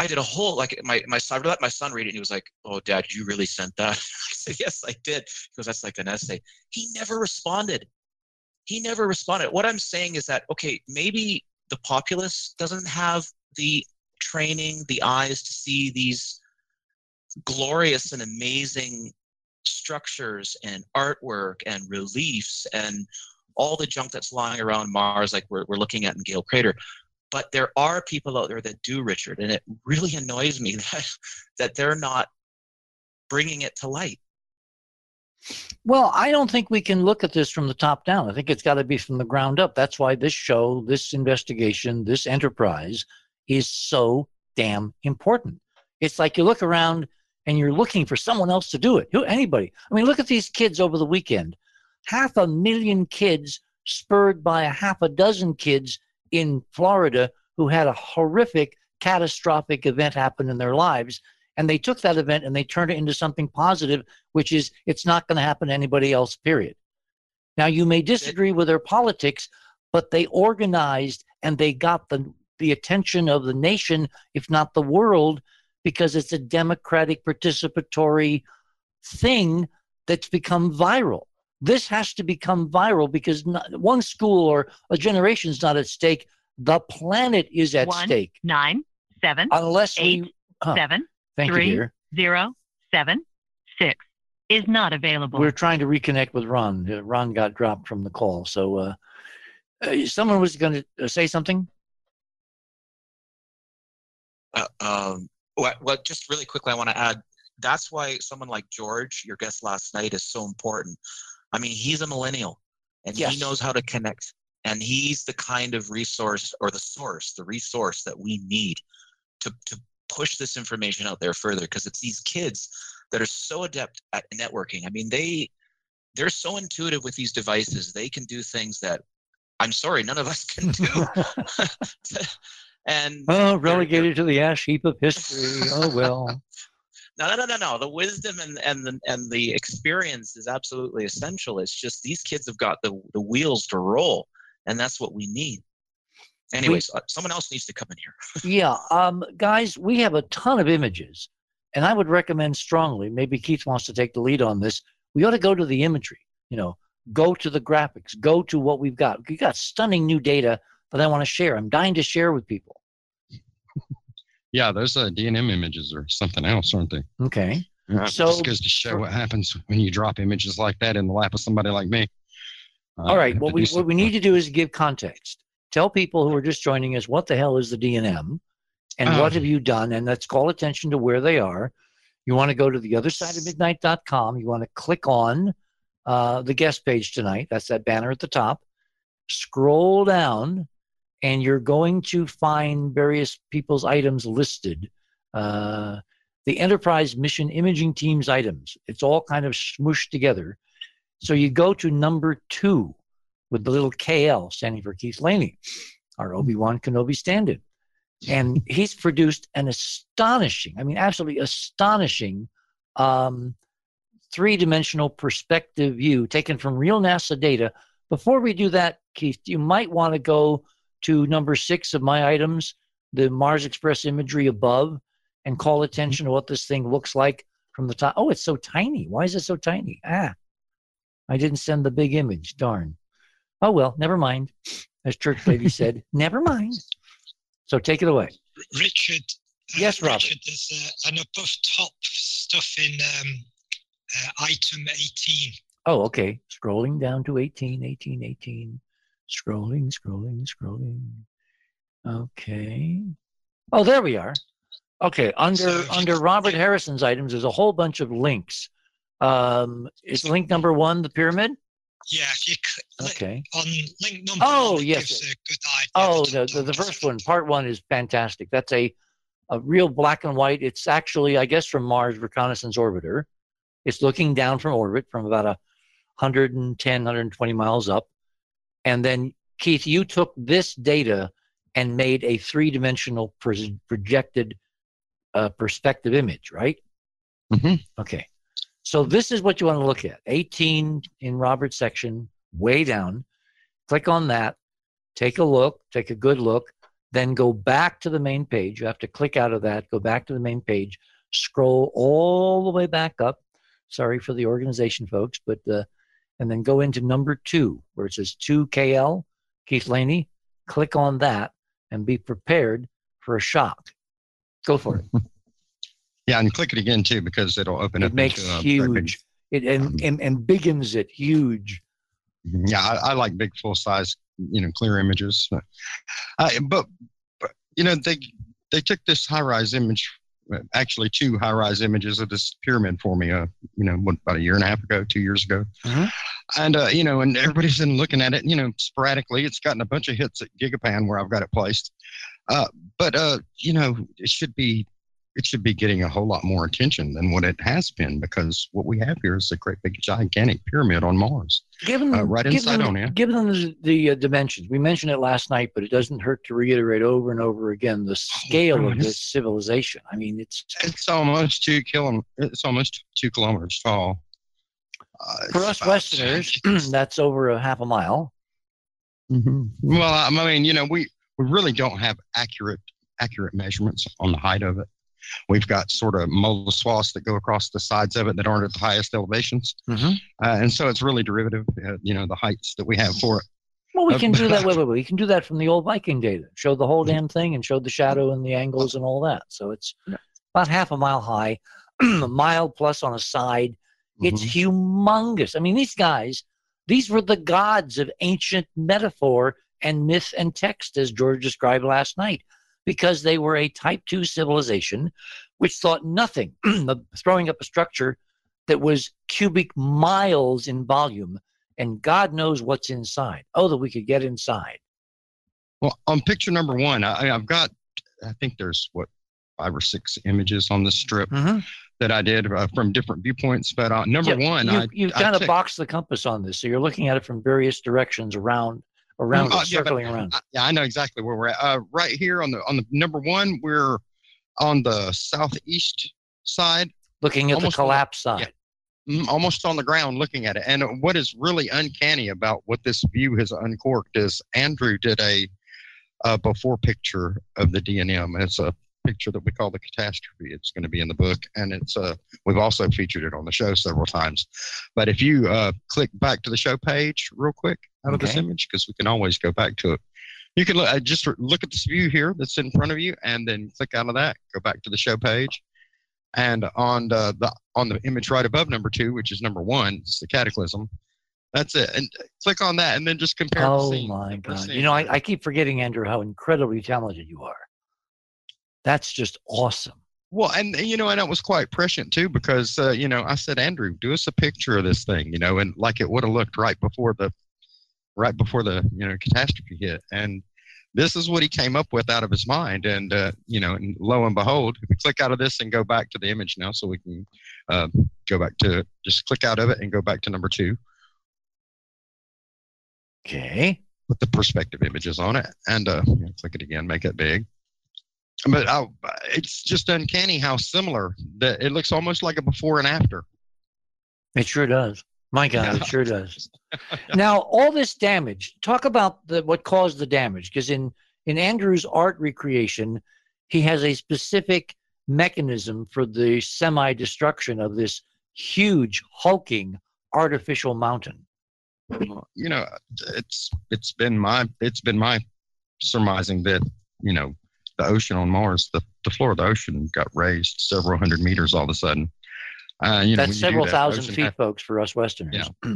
i did a whole like my my I let my son read it and he was like oh dad you really sent that? I said yes i did. He goes that's like an essay. He never responded. He never responded. What i'm saying is that okay maybe the populace doesn't have the training the eyes to see these glorious and amazing structures and artwork and reliefs and all the junk that's lying around Mars, like we're, we're looking at in Gale Crater. But there are people out there that do, Richard, and it really annoys me that, that they're not bringing it to light. Well, I don't think we can look at this from the top down. I think it's got to be from the ground up. That's why this show, this investigation, this enterprise is so damn important. It's like you look around and you're looking for someone else to do it. Who anybody. I mean, look at these kids over the weekend. Half a million kids spurred by a half a dozen kids in Florida who had a horrific catastrophic event happen in their lives. And they took that event and they turned it into something positive which is it's not going to happen to anybody else period. Now you may disagree with their politics but they organized and they got the the attention of the nation if not the world because it's a democratic participatory thing that's become viral this has to become viral because not, one school or a generation is not at stake the planet is at One, stake nine, seven, unless eight, we huh, seven, thank three. you dear zero, seven, six is not available. We're trying to reconnect with Ron. Uh, Ron got dropped from the call. So uh, uh, someone was going to say something. Uh, um, well, well, just really quickly, I want to add that's why someone like George, your guest last night, is so important. I mean, he's a millennial and Yes. he knows how to connect. And he's the kind of resource or the source, the resource that we need to, to push this information out there further because it's these kids that are so adept at networking. I mean, they they're so intuitive with these devices. They can do things that I'm sorry, none of us can do. and oh, relegated to the ash heap of history. Oh well. no, no, no, no. The wisdom and and the and the experience is absolutely essential. It's just these kids have got the the wheels to roll, and that's what we need. Anyways, uh, someone else needs to come in here. yeah, um, guys, we have a ton of images, and I would recommend strongly. Maybe Keith wants to take the lead on this. We ought to go to the imagery. You know, go to the graphics. Go to what we've got. We got stunning new data that I want to share. I'm dying to share with people. Yeah, those uh, DNM images are something else, aren't they? Okay. Yeah, So- just goes to show what happens when you drop images like that in the lap of somebody like me. Uh, All right. What we what we need to do is give context. Tell people who are just joining us what the hell is the DNM, and what Um, have you done, and let's call attention to where they are. You want to go to the other side of midnight.com. You want to click on uh, the guest page tonight. That's that banner at the top. Scroll down, and you're going to find various people's items listed. Uh, the Enterprise Mission Imaging Team's items. It's all kind of smooshed together. So you go to number two with the little KL standing for Keith Laney, our Obi Wan Kenobi stand in. And he's produced an astonishing, I mean, absolutely astonishing um, three dimensional perspective view taken from real NASA data. Before we do that, Keith, you might want to go to number six of my items, the Mars Express imagery above, and call attention to what this thing looks like from the top. Oh, it's so tiny. Why is it so tiny? Ah, I didn't send the big image. Darn. Oh well, never mind. As church lady said, never mind. So take it away. Richard. uh, Yes, Robert. Richard, there's uh, an above top stuff in um, uh, item 18. Oh, okay. Scrolling down to 18, 18, 18. Scrolling, scrolling, scrolling. Okay. Oh, there we are. Okay, under So if you under Robert Harrison's items, there's a whole bunch of links. Um, is link number one the pyramid? Yeah, if you click Okay. on link number Oh, one, yes. gives a good idea. Oh, the, the, the first one, part one, is fantastic. That's a, a real black and white. It's actually, I guess, from Mars Reconnaissance Orbiter. It's looking down from orbit from about a 110, 120 miles up. And then, Keith, you took this data and made a three dimensional projected uh, perspective image, right? Mhm. Okay. So this is what you want to look at 18 in Robert's section, way down. Click on that take a look, take a good look, then go back to the main page. You have to click out of that, go back to the main page, scroll all the way back up. Sorry for the organization, folks, but uh, and then go into number two where it says 2KL, Keith Laney. Click on that and be prepared for a shock. Go for it. Yeah, and click it again too because it'll open up. It makes into huge. It and, and, and biggens it huge. Yeah, I, I like big full size, you know, clear images. But, uh, but, but you know, they they took this HiRISE image, actually two HiRISE images of this pyramid for me. Uh, you know, what, about a year and a half ago, two years ago, Mhm. and uh, you know, and everybody's been looking at it. You know, sporadically, it's gotten a bunch of hits at Gigapan where I've got it placed. Uh, but uh, you know, it should be it should be getting a whole lot more attention than what it has been because what we have here is a great big gigantic pyramid on Mars. Give them, Uh, right inside on you. Give them the, the uh, dimensions. We mentioned it last night, but it doesn't hurt to reiterate over and over again the scale of Oh, it's- this civilization. I mean, it's It's almost two kilo. It's almost two kilometers tall. Uh, for us Westerners, that's over a half a mile. Mhm. Well, I mean, you know, we we really don't have accurate accurate measurements on the height of it. We've got sort of MOLA swaths that go across the sides of it that aren't at the highest elevations, Mhm. uh, and so it's really derivative. Uh, you know, the heights that we have for it. Well, we Uh, can do that. Wait, wait, wait. We can do that from the old Viking data. Show the Mm-hmm. whole damn thing and show the shadow and the angles and all that. So it's about half a mile high, a mile plus on a side. It's Mm-hmm. humongous. I mean, these guys, these were the gods of ancient metaphor and myth and text, as George described last night, because they were a type 2 civilization which thought nothing of throwing up a structure that was cubic miles in volume, and God knows what's inside. Oh, that we could get inside. Well, on picture number one, I, I've got, I think there's what five or six images on this strip Mhm. that I did uh, from different viewpoints. But uh, number Yeah, one, you, I, you I kind of took- box the compass on this, so you're looking at it from various directions around, around, Oh, it, yeah, but- circling around. I- yeah, I know exactly where we're at. Uh, right here on the on the number one, we're on the southeast side, Looking at the almost on the- collapse side. mm, almost on the ground, looking at it. And what is really uncanny about what this view has uncorked is Andrew did a, a before picture of the DNM. It's a picture that we call the catastrophe. It's going to be in the book, and it's uh, we've also featured it on the show several times. But if you uh, click back to the show page real quick out of this image, because we can always go back to it. You can look, uh, just look at this view here that's in front of you, and then click out of that. Go back to the show page, and on the, the on the image right above number two, which is number one, it's the cataclysm. That's it, and uh, click on that, and then just compare. the Oh my God. You know. I, I keep forgetting, Andrew, how incredibly talented you are. That's just awesome. Well, and you know, and it was quite prescient too, because uh, you know, I said, Andrew, do us a picture of this thing, you know, and like it would have looked right before the, right before the you know catastrophe hit, and this is what he came up with out of his mind, and uh, you know, and lo and behold, if we click out of this and go back to the image now, so we can uh, go back to just click out of it and go back to number two Okay. Put the perspective images on it, and uh, click it again, make it big. But uh, it's just uncanny how similar that it looks almost like a before and after. It sure does. My God, Yeah. it sure does. now, all this damage. Talk about the what caused the damage, because in in Andrew's art recreation, he has a specific mechanism for the semi-destruction of this huge, hulking artificial mountain. you know, it's it's been my it's been my surmising that you know the ocean on Mars, the, the floor of the ocean got raised several hundred meters all of a sudden. Uh, you know, That's several that, thousand feet, has- folks, for us Westerners. Yeah.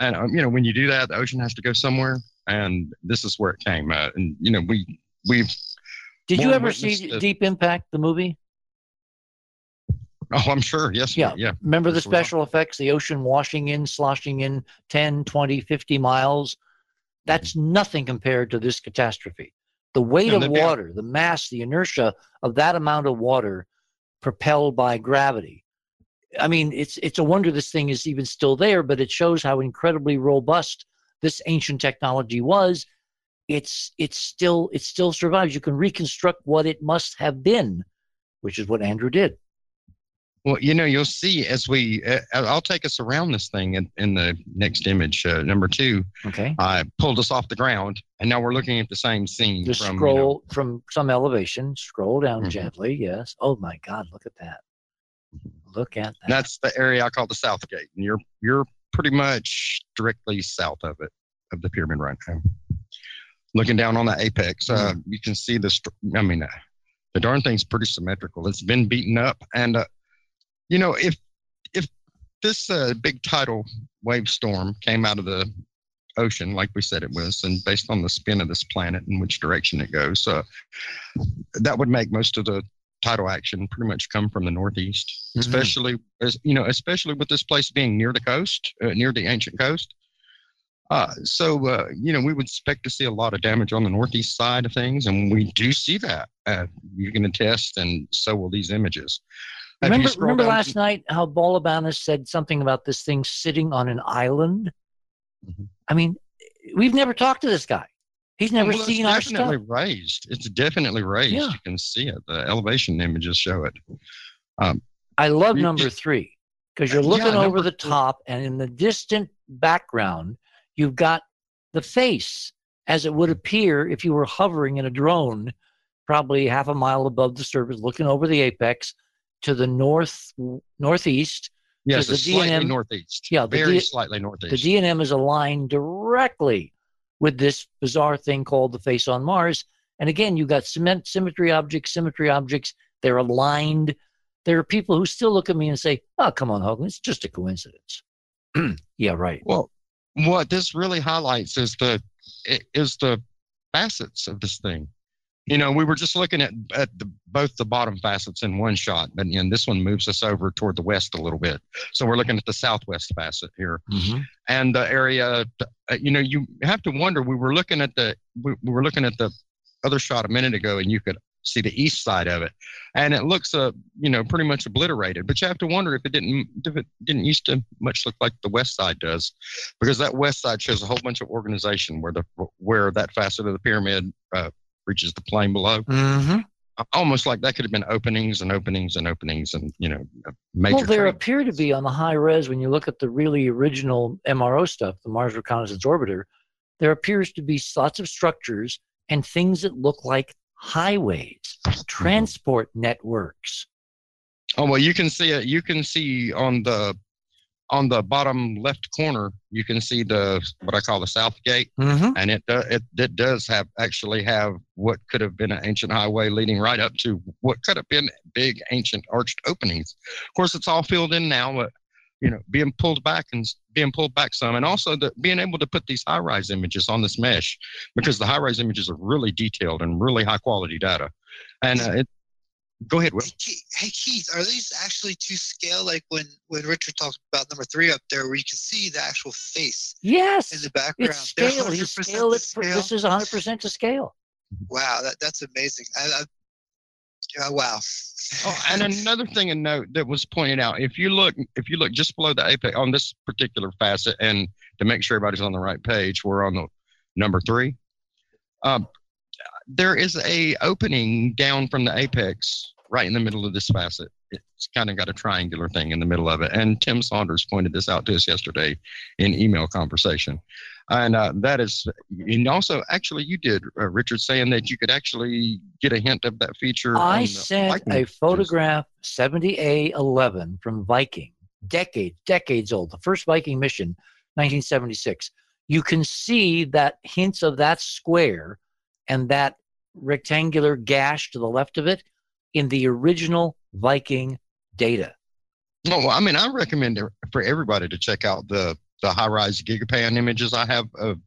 and um, you know, when you do that, the ocean has to go somewhere, and this is where it came. Uh, and you know, we we've Did you ever see to- Deep Impact, the movie? Oh, I'm sure. Yes. Yeah. Yeah. Remember the special effects, the ocean washing in, sloshing in 10, 20, 50 miles? That's nothing compared to this catastrophe. The weight of be- water, the mass, the inertia of that amount of water propelled by gravity. I mean, it's it's a wonder this thing is even still there, but it shows how incredibly robust this ancient technology was. It's it's still it still survives. You can reconstruct what it must have been, which is what Andrew did. Well, you know, you'll see as we. Uh, I'll take us around this thing in, in the next image, uh, number two. Okay. I pulled us off the ground, and now we're looking at the same scene. Just from, you know, scroll from some elevation, scroll down Mhm. gently. Yes. Oh my God, look at that. Look at that. that's the area I call the South Gate, and you're you're pretty much directly south of it, of the pyramid right now. Looking down on the apex, uh, you can see the. str- I mean, uh, the darn thing's pretty symmetrical. It's been beaten up, and uh, you know, if if this uh, big tidal wave storm came out of the ocean, like we said it was, and based on the spin of this planet and which direction it goes, uh, that would make most of the tidal action pretty much come from the northeast, Mhm. especially as you know, especially with this place being near the coast, uh, near the ancient coast. Uh, so uh, you know, we would expect to see a lot of damage on the northeast side of things, and we do see that. Uh, you can attest, and so will these images. Remember, remember last to- night how Bolabanis said something about this thing sitting on an island? Mhm. I mean, we've never talked to this guy. He's never Well, it's seen our stuff. definitely raised. It's definitely raised. Yeah. You can see it. The elevation images show it. I love You- number three because you're Yeah, looking over number the top, and in the distant background, you've got the face as it would appear if you were hovering in a drone, probably half a mile above the surface, looking over the apex to the north northeast. Yes, the slightly DNM northeast. Yeah, the very D- slightly The northeast. DNM is aligned directly with this bizarre thing called the face on Mars. And again, you've got cement, symmetry objects, symmetry objects. They're aligned. There are people who still look at me and say, "Oh, come on, Hogan, it's just a coincidence." yeah, right. Well, what this really highlights is the is the facets of this thing. You know, we were just looking at at the, both the bottom facets in one shot, but and this one moves us over toward the west a little bit. So we're looking at the southwest facet here, and the area. Uh, you know, you have to wonder. We were looking at the we, we were looking at the other shot a minute ago, and you could see the east side of it, and it looks uh you know pretty much obliterated. But you have to wonder if it didn't if it didn't used to much look like the west side does, because that west side shows a whole bunch of organization where the where that facet of the pyramid uh, reaches the plane below. Mm-hmm. Almost like that could have been openings and openings and openings and you know major. Well, there appear to be on the high res when you look at the really original MRO stuff, the Mars Reconnaissance Orbiter. There appears to be lots of structures and things that look like highways, transport networks. Oh well, you can see it. You can see on the on the bottom left corner. You can see the what I call the south gate, Mm-hmm. and it do, it it does have actually have what could have been an ancient highway leading right up to what could have been big ancient arched openings. Of course, it's all filled in now, but you know, being pulled back and being pulled back some, and also the, being able to put these HiRISE images on this mesh because the HiRISE images are really detailed and really high-quality data. And uh, it, go ahead, Will. Hey, Keith, hey Keith, are these actually to scale? Like when when Richard talked about number three up there, where you can see the actual face Yes, in the background. it's scale. He 100% scaled to it. For, scale? this is 100% to scale. Wow, that that's amazing. I, I, yeah, wow. Oh, and another thing to note that was pointed out: if you look, if you look just below the apex on this particular facet, and to make sure everybody's on the right page, we're on the number three. Um, there is a opening down from the apex right in the middle of this facet. It's kind of got a triangular thing in the middle of it, and Tim Saunders pointed this out to us yesterday in email conversation. And uh, that is, and also, actually, you did, uh, Richard, saying that you could actually get a hint of that feature. I sent a photograph 70A11 from Viking, decades, decades old, the first Viking mission, 1976. You can see that hints of that square and that rectangular gash to the left of it in the original Viking data. No, well, I mean, I recommend for everybody to check out the the HiRISE gigapan images I have of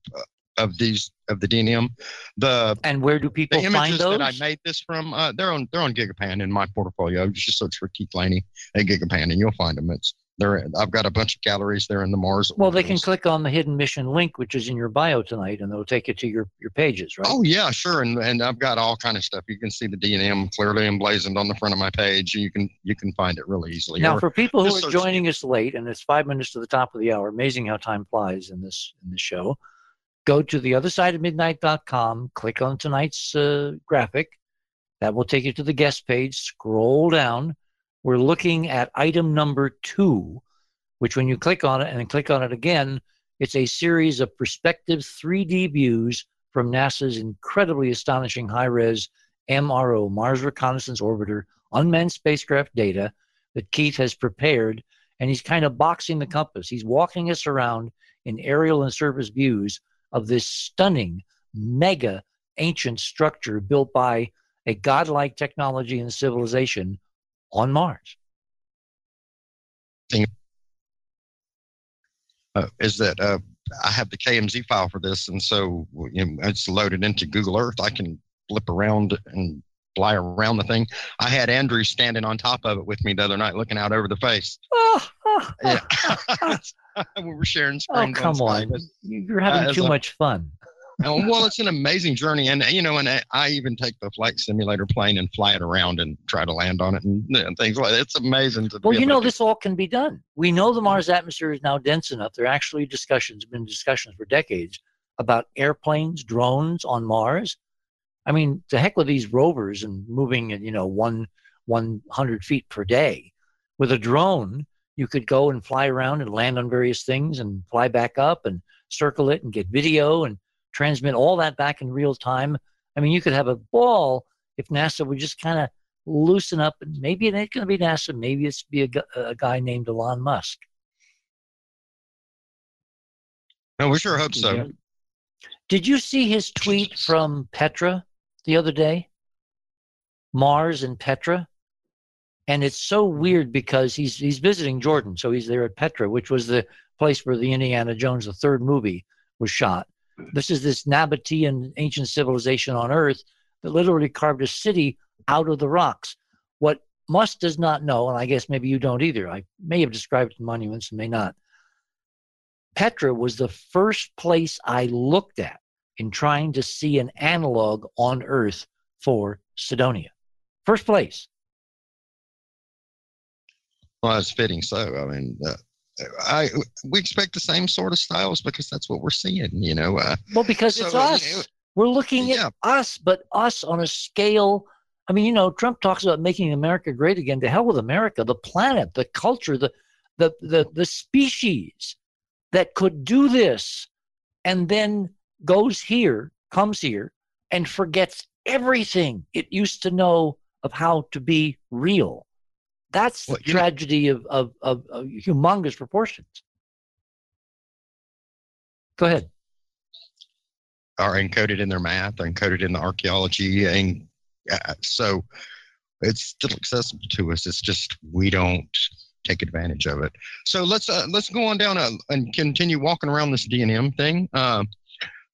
of these of the DNM. The And where do the people find images those? that I made this from, uh, they're on they're on Gigapan in my portfolio. Just search for Keith Laney at Gigapan, and you'll find them. It's they're I've got a bunch of galleries there in the Mars. well, they can click on the hidden mission link, which is in your bio tonight, and they'll take you to your, your pages, right? Oh yeah, sure, and and I've got all kind of stuff. You can see the DNM clearly emblazoned on the front of my page. You can you can find it really easily. Now, Or- for people who are joining us late, and it's five minutes to the top of the hour, amazing how time flies in this in this show. Go to the other side of midnight.com, click on tonight's uh, graphic. That will take you to the guest page. Scroll down. We're looking at item number two, which when you click on it and then click on it again, it's a series of perspective 3D views from NASA's incredibly astonishing high res MRO, Mars Reconnaissance Orbiter, unmanned spacecraft data that Keith has prepared. And he's kind of boxing the compass. He's walking us around in aerial and surface views of this stunning, mega ancient structure built by a godlike technology and civilization on Mars. uh, is that uh, I have the KMZ file for this, and so you know, it's loaded into Google Earth. I can flip around and fly around the thing. I had Andrew standing on top of it with me the other night, looking out over the face. Oh, oh, Yeah, we were sharing oh, come on. You- You're having Uh, too much fun. Oh, well, it's an amazing journey, and you know, and I, I even take the flight simulator plane and fly it around and try to land on it and, and things like. that. It's amazing to. Well, you know, this all can be done. We know the Mars atmosphere is now dense enough. There are actually discussions, been discussions for decades about airplanes, drones on Mars. I mean, to heck with these rovers and moving at, you know, one, 100 feet per day. With a drone, you could go and fly around and land on various things and fly back up and circle it and get video and transmit all that back in real time. I mean, you could have a ball if NASA would just kind of loosen up and maybe it ain't going to be NASA. Maybe it's be a, a guy named Elon Musk. No, we sure hope so. Did you see his tweet from Petra the other day? Mars and Petra. And it's so weird because he's he's visiting Jordan, so he's there at Petra, which was the place where the Indiana Jones, the third movie, was shot. This is this Nabatean ancient civilization on Earth that literally carved a city out of the rocks. What Musk does not know, and I guess maybe you don't either. I may have described the monuments and may not. Petra was the first place I looked at in trying to see an analog on Earth for Cydonia. First place. Well, it's fitting. So, I mean, uh, I we expect the same sort of styles because that's what we're seeing. You know, uh, Well, because it's So, you us. know, We're looking yeah. at us, but us on a scale. I mean, you know, Trump talks about making America great again. To hell with America, the planet, the culture, the the the, the species that could do this and then goes here, comes here, and forgets everything it used to know of how to be real. That's Well, the know- tragedy of, of, of, of humongous proportions. Go ahead. are encoded in their math, are encoded in the archaeology, and uh, so it's still accessible to us. It's just we don't take advantage of it. So let's uh, let's go on down uh, and continue walking around this DNM thing. Uh,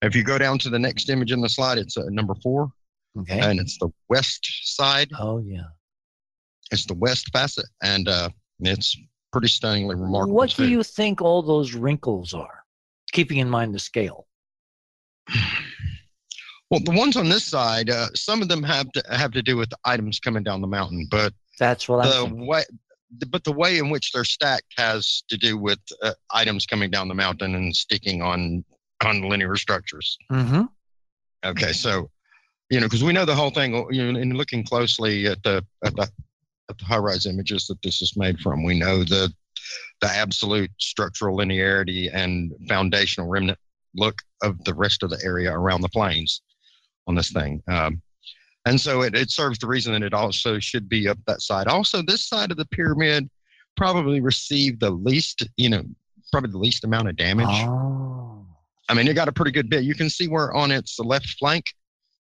if you go down to the next image in the slide, it's uh, number four, Okay. and it's the west side. oh, yeah. It's the west facet, and uh, it's pretty stunningly remarkable. What do too. you think all those wrinkles are? Keeping in mind the scale. Well, the ones on this side, uh, some of them have to have to do with the items coming down the mountain, but That's what I'm the way, the- but the way in which they're stacked has to do with uh, items coming down the mountain and sticking on on linear structures. Mm-hmm. Okay, so you know, because we know the whole thing. You know, in looking closely at the at the HiRISE images that this is made from, we know the the absolute structural linearity and foundational remnant look of the rest of the area around the plains on this thing. Um, and so it, it serves the reason that it also should be up that side. Also, this side of the pyramid probably received the least, you know, probably the least amount of damage. Oh. I mean, it got a pretty good bit. You can see where on its left flank,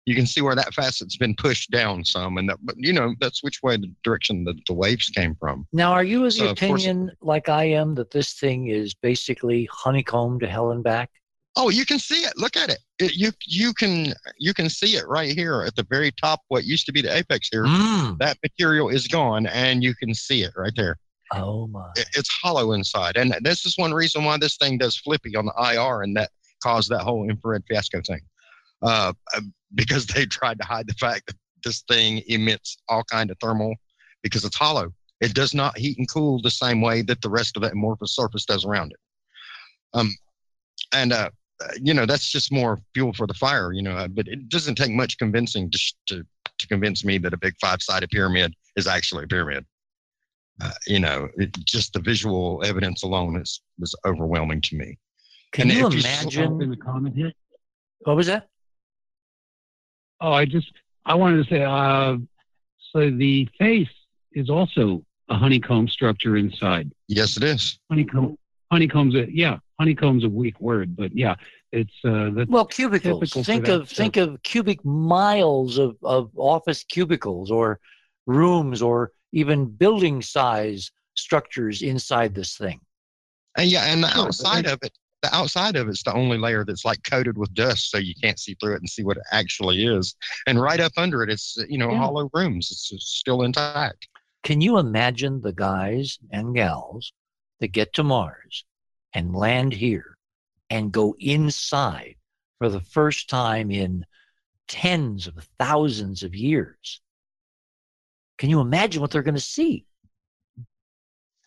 you can see where that facet's been pushed down some, and that, but you know that's which way the direction that the waves came from. Now, are you So, the of course- opinion, like I am, that this thing is basically honeycomb to hell and back? Oh, you can see it. Look at it. it. You you can you can see it right here at the very top. What used to be the apex here. Mm. That material is gone, and you can see it right there. Oh my. It- it's hollow inside, and this is one reason why this thing does flippy on the IR, and that caused that whole infrared fiasco thing. Uh, uh, because they tried to hide the fact that this thing emits all kind of thermal because it's hollow. It does not heat and cool the same way that the rest of the amorphous surface does around it. Um, and uh, you know that's just more fuel for the fire. You know, uh, but it doesn't take much convincing to to to convince me that a big five-sided pyramid is actually a pyramid. Uh, you know, it, just the visual evidence alone is was overwhelming to me. Can And you if you- imagine? in the comment here. What was that? Oh, I just I wanted to say, uh, so the face is also a honeycomb structure inside. Yes, it is. Honeycomb, honeycomb's a yeah, honeycomb's a weak word, but yeah, it's uh, that's Well, cubicles. Think that of think of cubic miles of, of office cubicles or rooms or even building size structures inside this thing. And yeah, and the outside of it, the outside of it's the only layer that's like coated with dust, so you can't see through it and see what it actually is. And right up under it, it's you know Yeah. hollow rooms. It's, it's still intact. Can you imagine the guys and gals that get to Mars and land here and go inside for the first time in tens of thousands of years? Can you imagine what they're going to see?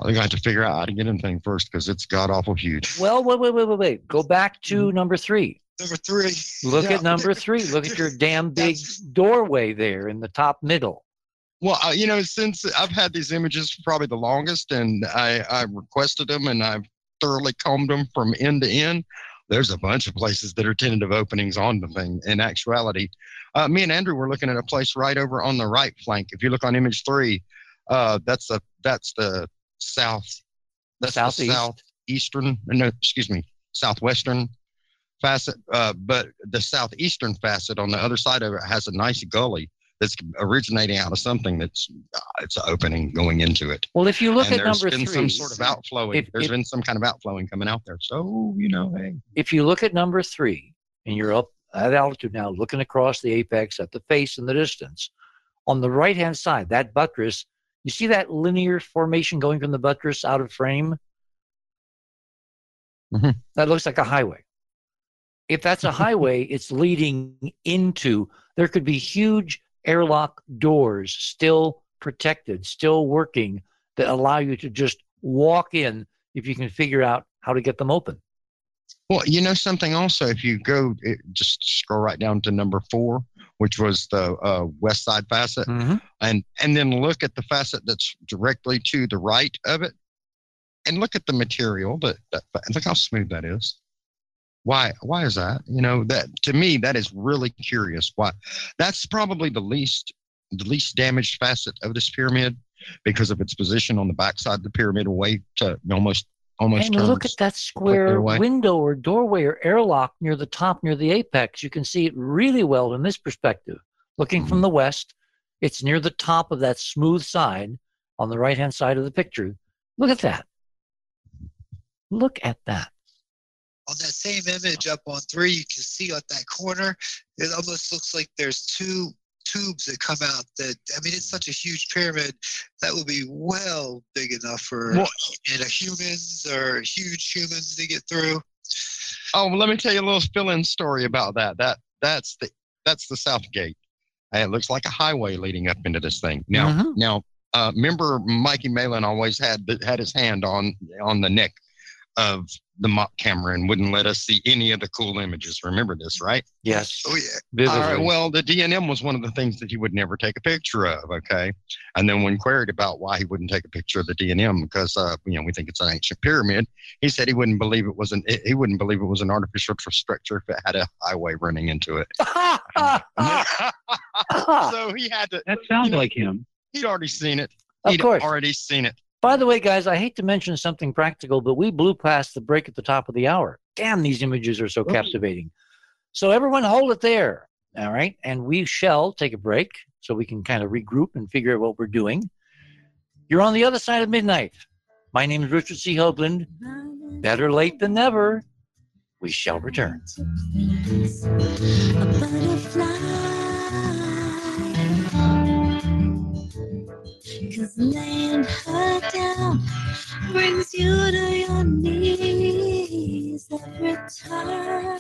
I think I have to figure out how to get in thing first because it's god awful huge. Well, wait, wait, wait, wait, wait. Go back to number three. Number three. Look Yeah. at number three. Look at your damn big doorway there in the top middle. Well, uh, you know, since I've had these images for probably the longest, and I, I requested them, and I've thoroughly combed them from end to end. There's a bunch of places that are tentative openings on the thing. In actuality, uh, me and Andrew were looking at a place right over on the right flank. If you look on image three, uh, that's the that's the south. That's Southeast. the southeastern. No, excuse me, southwestern facet. Uh, but the southeastern facet on the other side of it has a nice gully that's originating out of something that's uh, it's an opening going into it. Well, if you look and at there's number been three, some sort of outflowing. if- There's if- been some kind of outflowing coming out there. So you know, hey, if you look at number three and you're up at altitude now, looking across the apex at the face in the distance, on the right hand side, that buttress, you see that linear formation going from the buttress out of frame? Mhm. That looks like a highway. If that's a highway, it's leading into, there could be huge airlock doors still protected, still working that allow you to just walk in if you can figure out how to get them open. Well, you know something also, if you go it, just scroll right down to number four, which was the uh, west side facet, Mm-hmm. and and then look at the facet that's directly to the right of it, and look at the material. That, that look how smooth that is. Why? Why is that? You know that to me that is really curious. Why? That's probably the least the least damaged facet of this pyramid because of its position on the backside of the pyramid, away to almost almost. And look at that square window or doorway or airlock near the top, near the apex. You can see it really well in this perspective. Looking Mm-hmm. from the west, it's near the top of that smooth side on the right hand side of the picture. Look at that. Look at that. On that same image up on three, you can see at that corner, it almost looks like there's two tubes that come out that I mean it's such a huge pyramid that would be well big enough for Well- you know, humans or huge humans to get through. Oh, well, let me tell you a little fill-in story about that. That that's the that's the south gate. And it looks like a highway leading up into this thing. Now, Mhm. now, uh, remember Mikey Malin always had the, had his hand on on the neck of the MOC camera and wouldn't let us see any of the cool images. Remember this, right? Yes. Oh yeah. Vividly. All right. Well, the D&M was one of the things that he would never take a picture of. Okay. And then when queried about why he wouldn't take a picture of the D&M because uh, you know we think it's an ancient pyramid, he said he wouldn't believe it was an he wouldn't believe it was an artificial structure if it had a highway running into it. so he had to. that sounds You know, like him. He'd already seen it. of He'd course. already seen it. By the way, guys, I hate to mention something practical, but we blew past the break at the top of the hour. Damn, these images are so captivating. So, everyone, hold it there. All right. And we shall take a break so we can kind of regroup and figure out what we're doing. You're on the other side of midnight. My name is Richard C. Hoagland. Better late than never. we shall return. Cause laying her down brings you to your knees every time.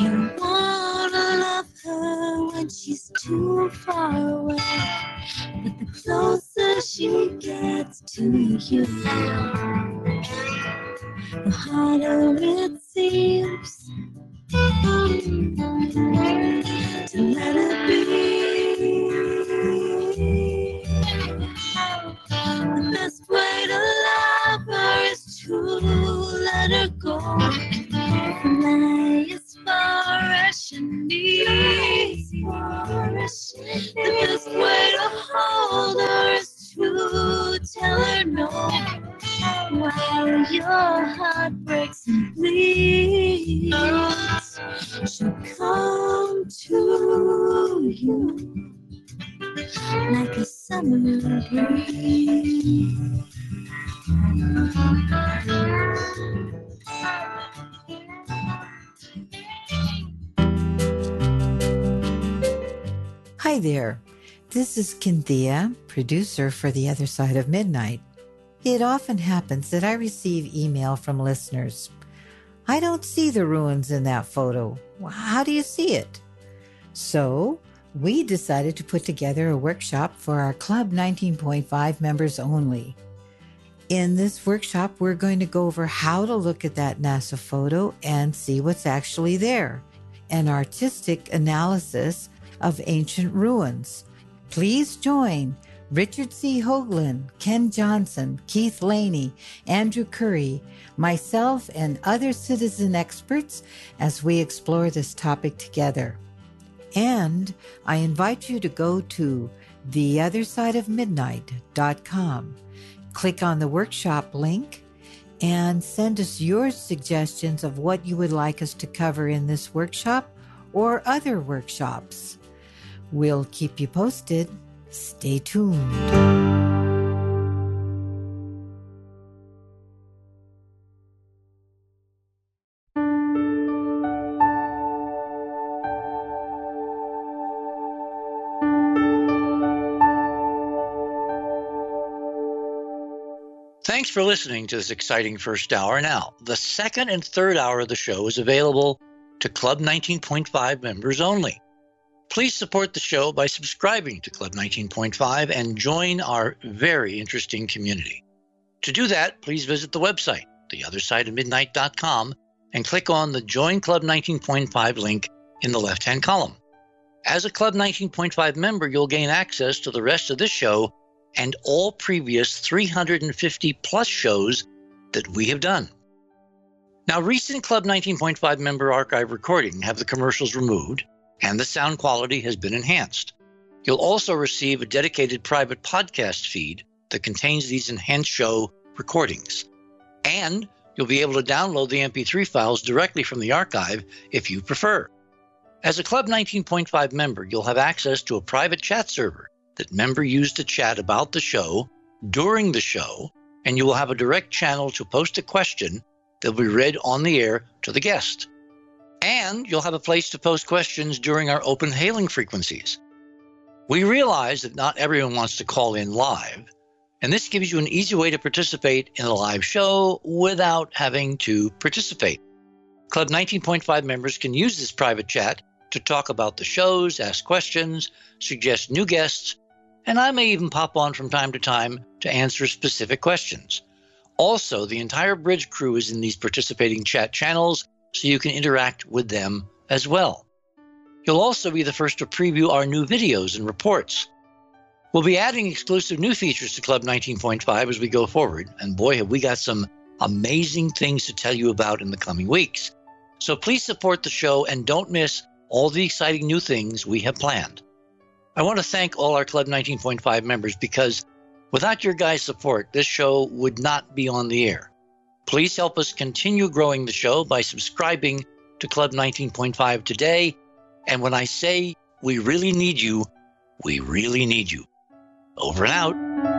You wanna love her when she's too far away, but the closer she gets to you, the harder it seems to let it be. Best way to love her is to let her go. Fly as far as she needs. The best way to hold her is to tell her no. While your heart Kynthia, producer for The Other Side of Midnight. It often happens that I receive email from listeners. I don't see the ruins in that photo. How do you see it? So, we decided to put together a workshop for our Club 19.5 members only. In this workshop, we're going to go over how to look at that NASA photo and see what's actually there an artistic analysis of ancient ruins. Please join Richard C. Hoagland, Ken Johnson, Keith Laney, Andrew Curry, myself, and other citizen experts as we explore this topic together. And I invite you to go to theothersideofmidnight.com, click on the workshop link, and send us your suggestions of what you would like us to cover in this workshop or other workshops. We'll keep you posted. Stay tuned. Thanks for listening to this exciting first hour. Now, the second and third hour of the show is available to Club 19.5 members only. Please support the show by subscribing to Club 19.5 and join our very interesting community. To do that, please visit the website, theothersideofmidnight.com, and click on the Join Club 19.5 link in the left hand column. As a Club 19.5 member, you'll gain access to the rest of this show and all previous 350 plus shows that we have done. Now, recent Club 19.5 member archive recording have the commercials removed and the sound quality has been enhanced. You'll also receive a dedicated private podcast feed that contains these enhanced show recordings. And you'll be able to download the MP3 files directly from the archive if you prefer. As a Club 19.5 member, you'll have access to a private chat server that member use to chat about the show during the show, and you will have a direct channel to post a question that will be read on the air to the guest. And you'll have a place to post questions during our open hailing frequencies. We realize that not everyone wants to call in live, and this gives you an easy way to participate in a live show without having to participate. Club 19.5 members can use this private chat to talk about the shows, ask questions, suggest new guests, and I may even pop on from time to time to answer specific questions. Also, the entire bridge crew is in these participating chat channels, so you can interact with them as well. You'll also be the first to preview our new videos and reports. We'll be adding exclusive new features to Club 19.5 as we go forward, and boy, have we got some amazing things to tell you about in the coming weeks. So please support the show and don't miss all the exciting new things we have planned. I want to thank all our Club 19.5 members because without your guys' support, this show would not be on the air. Please help us continue growing the show by subscribing to Club 19.5 today. And when I say we really need you, we really need you. Over and out.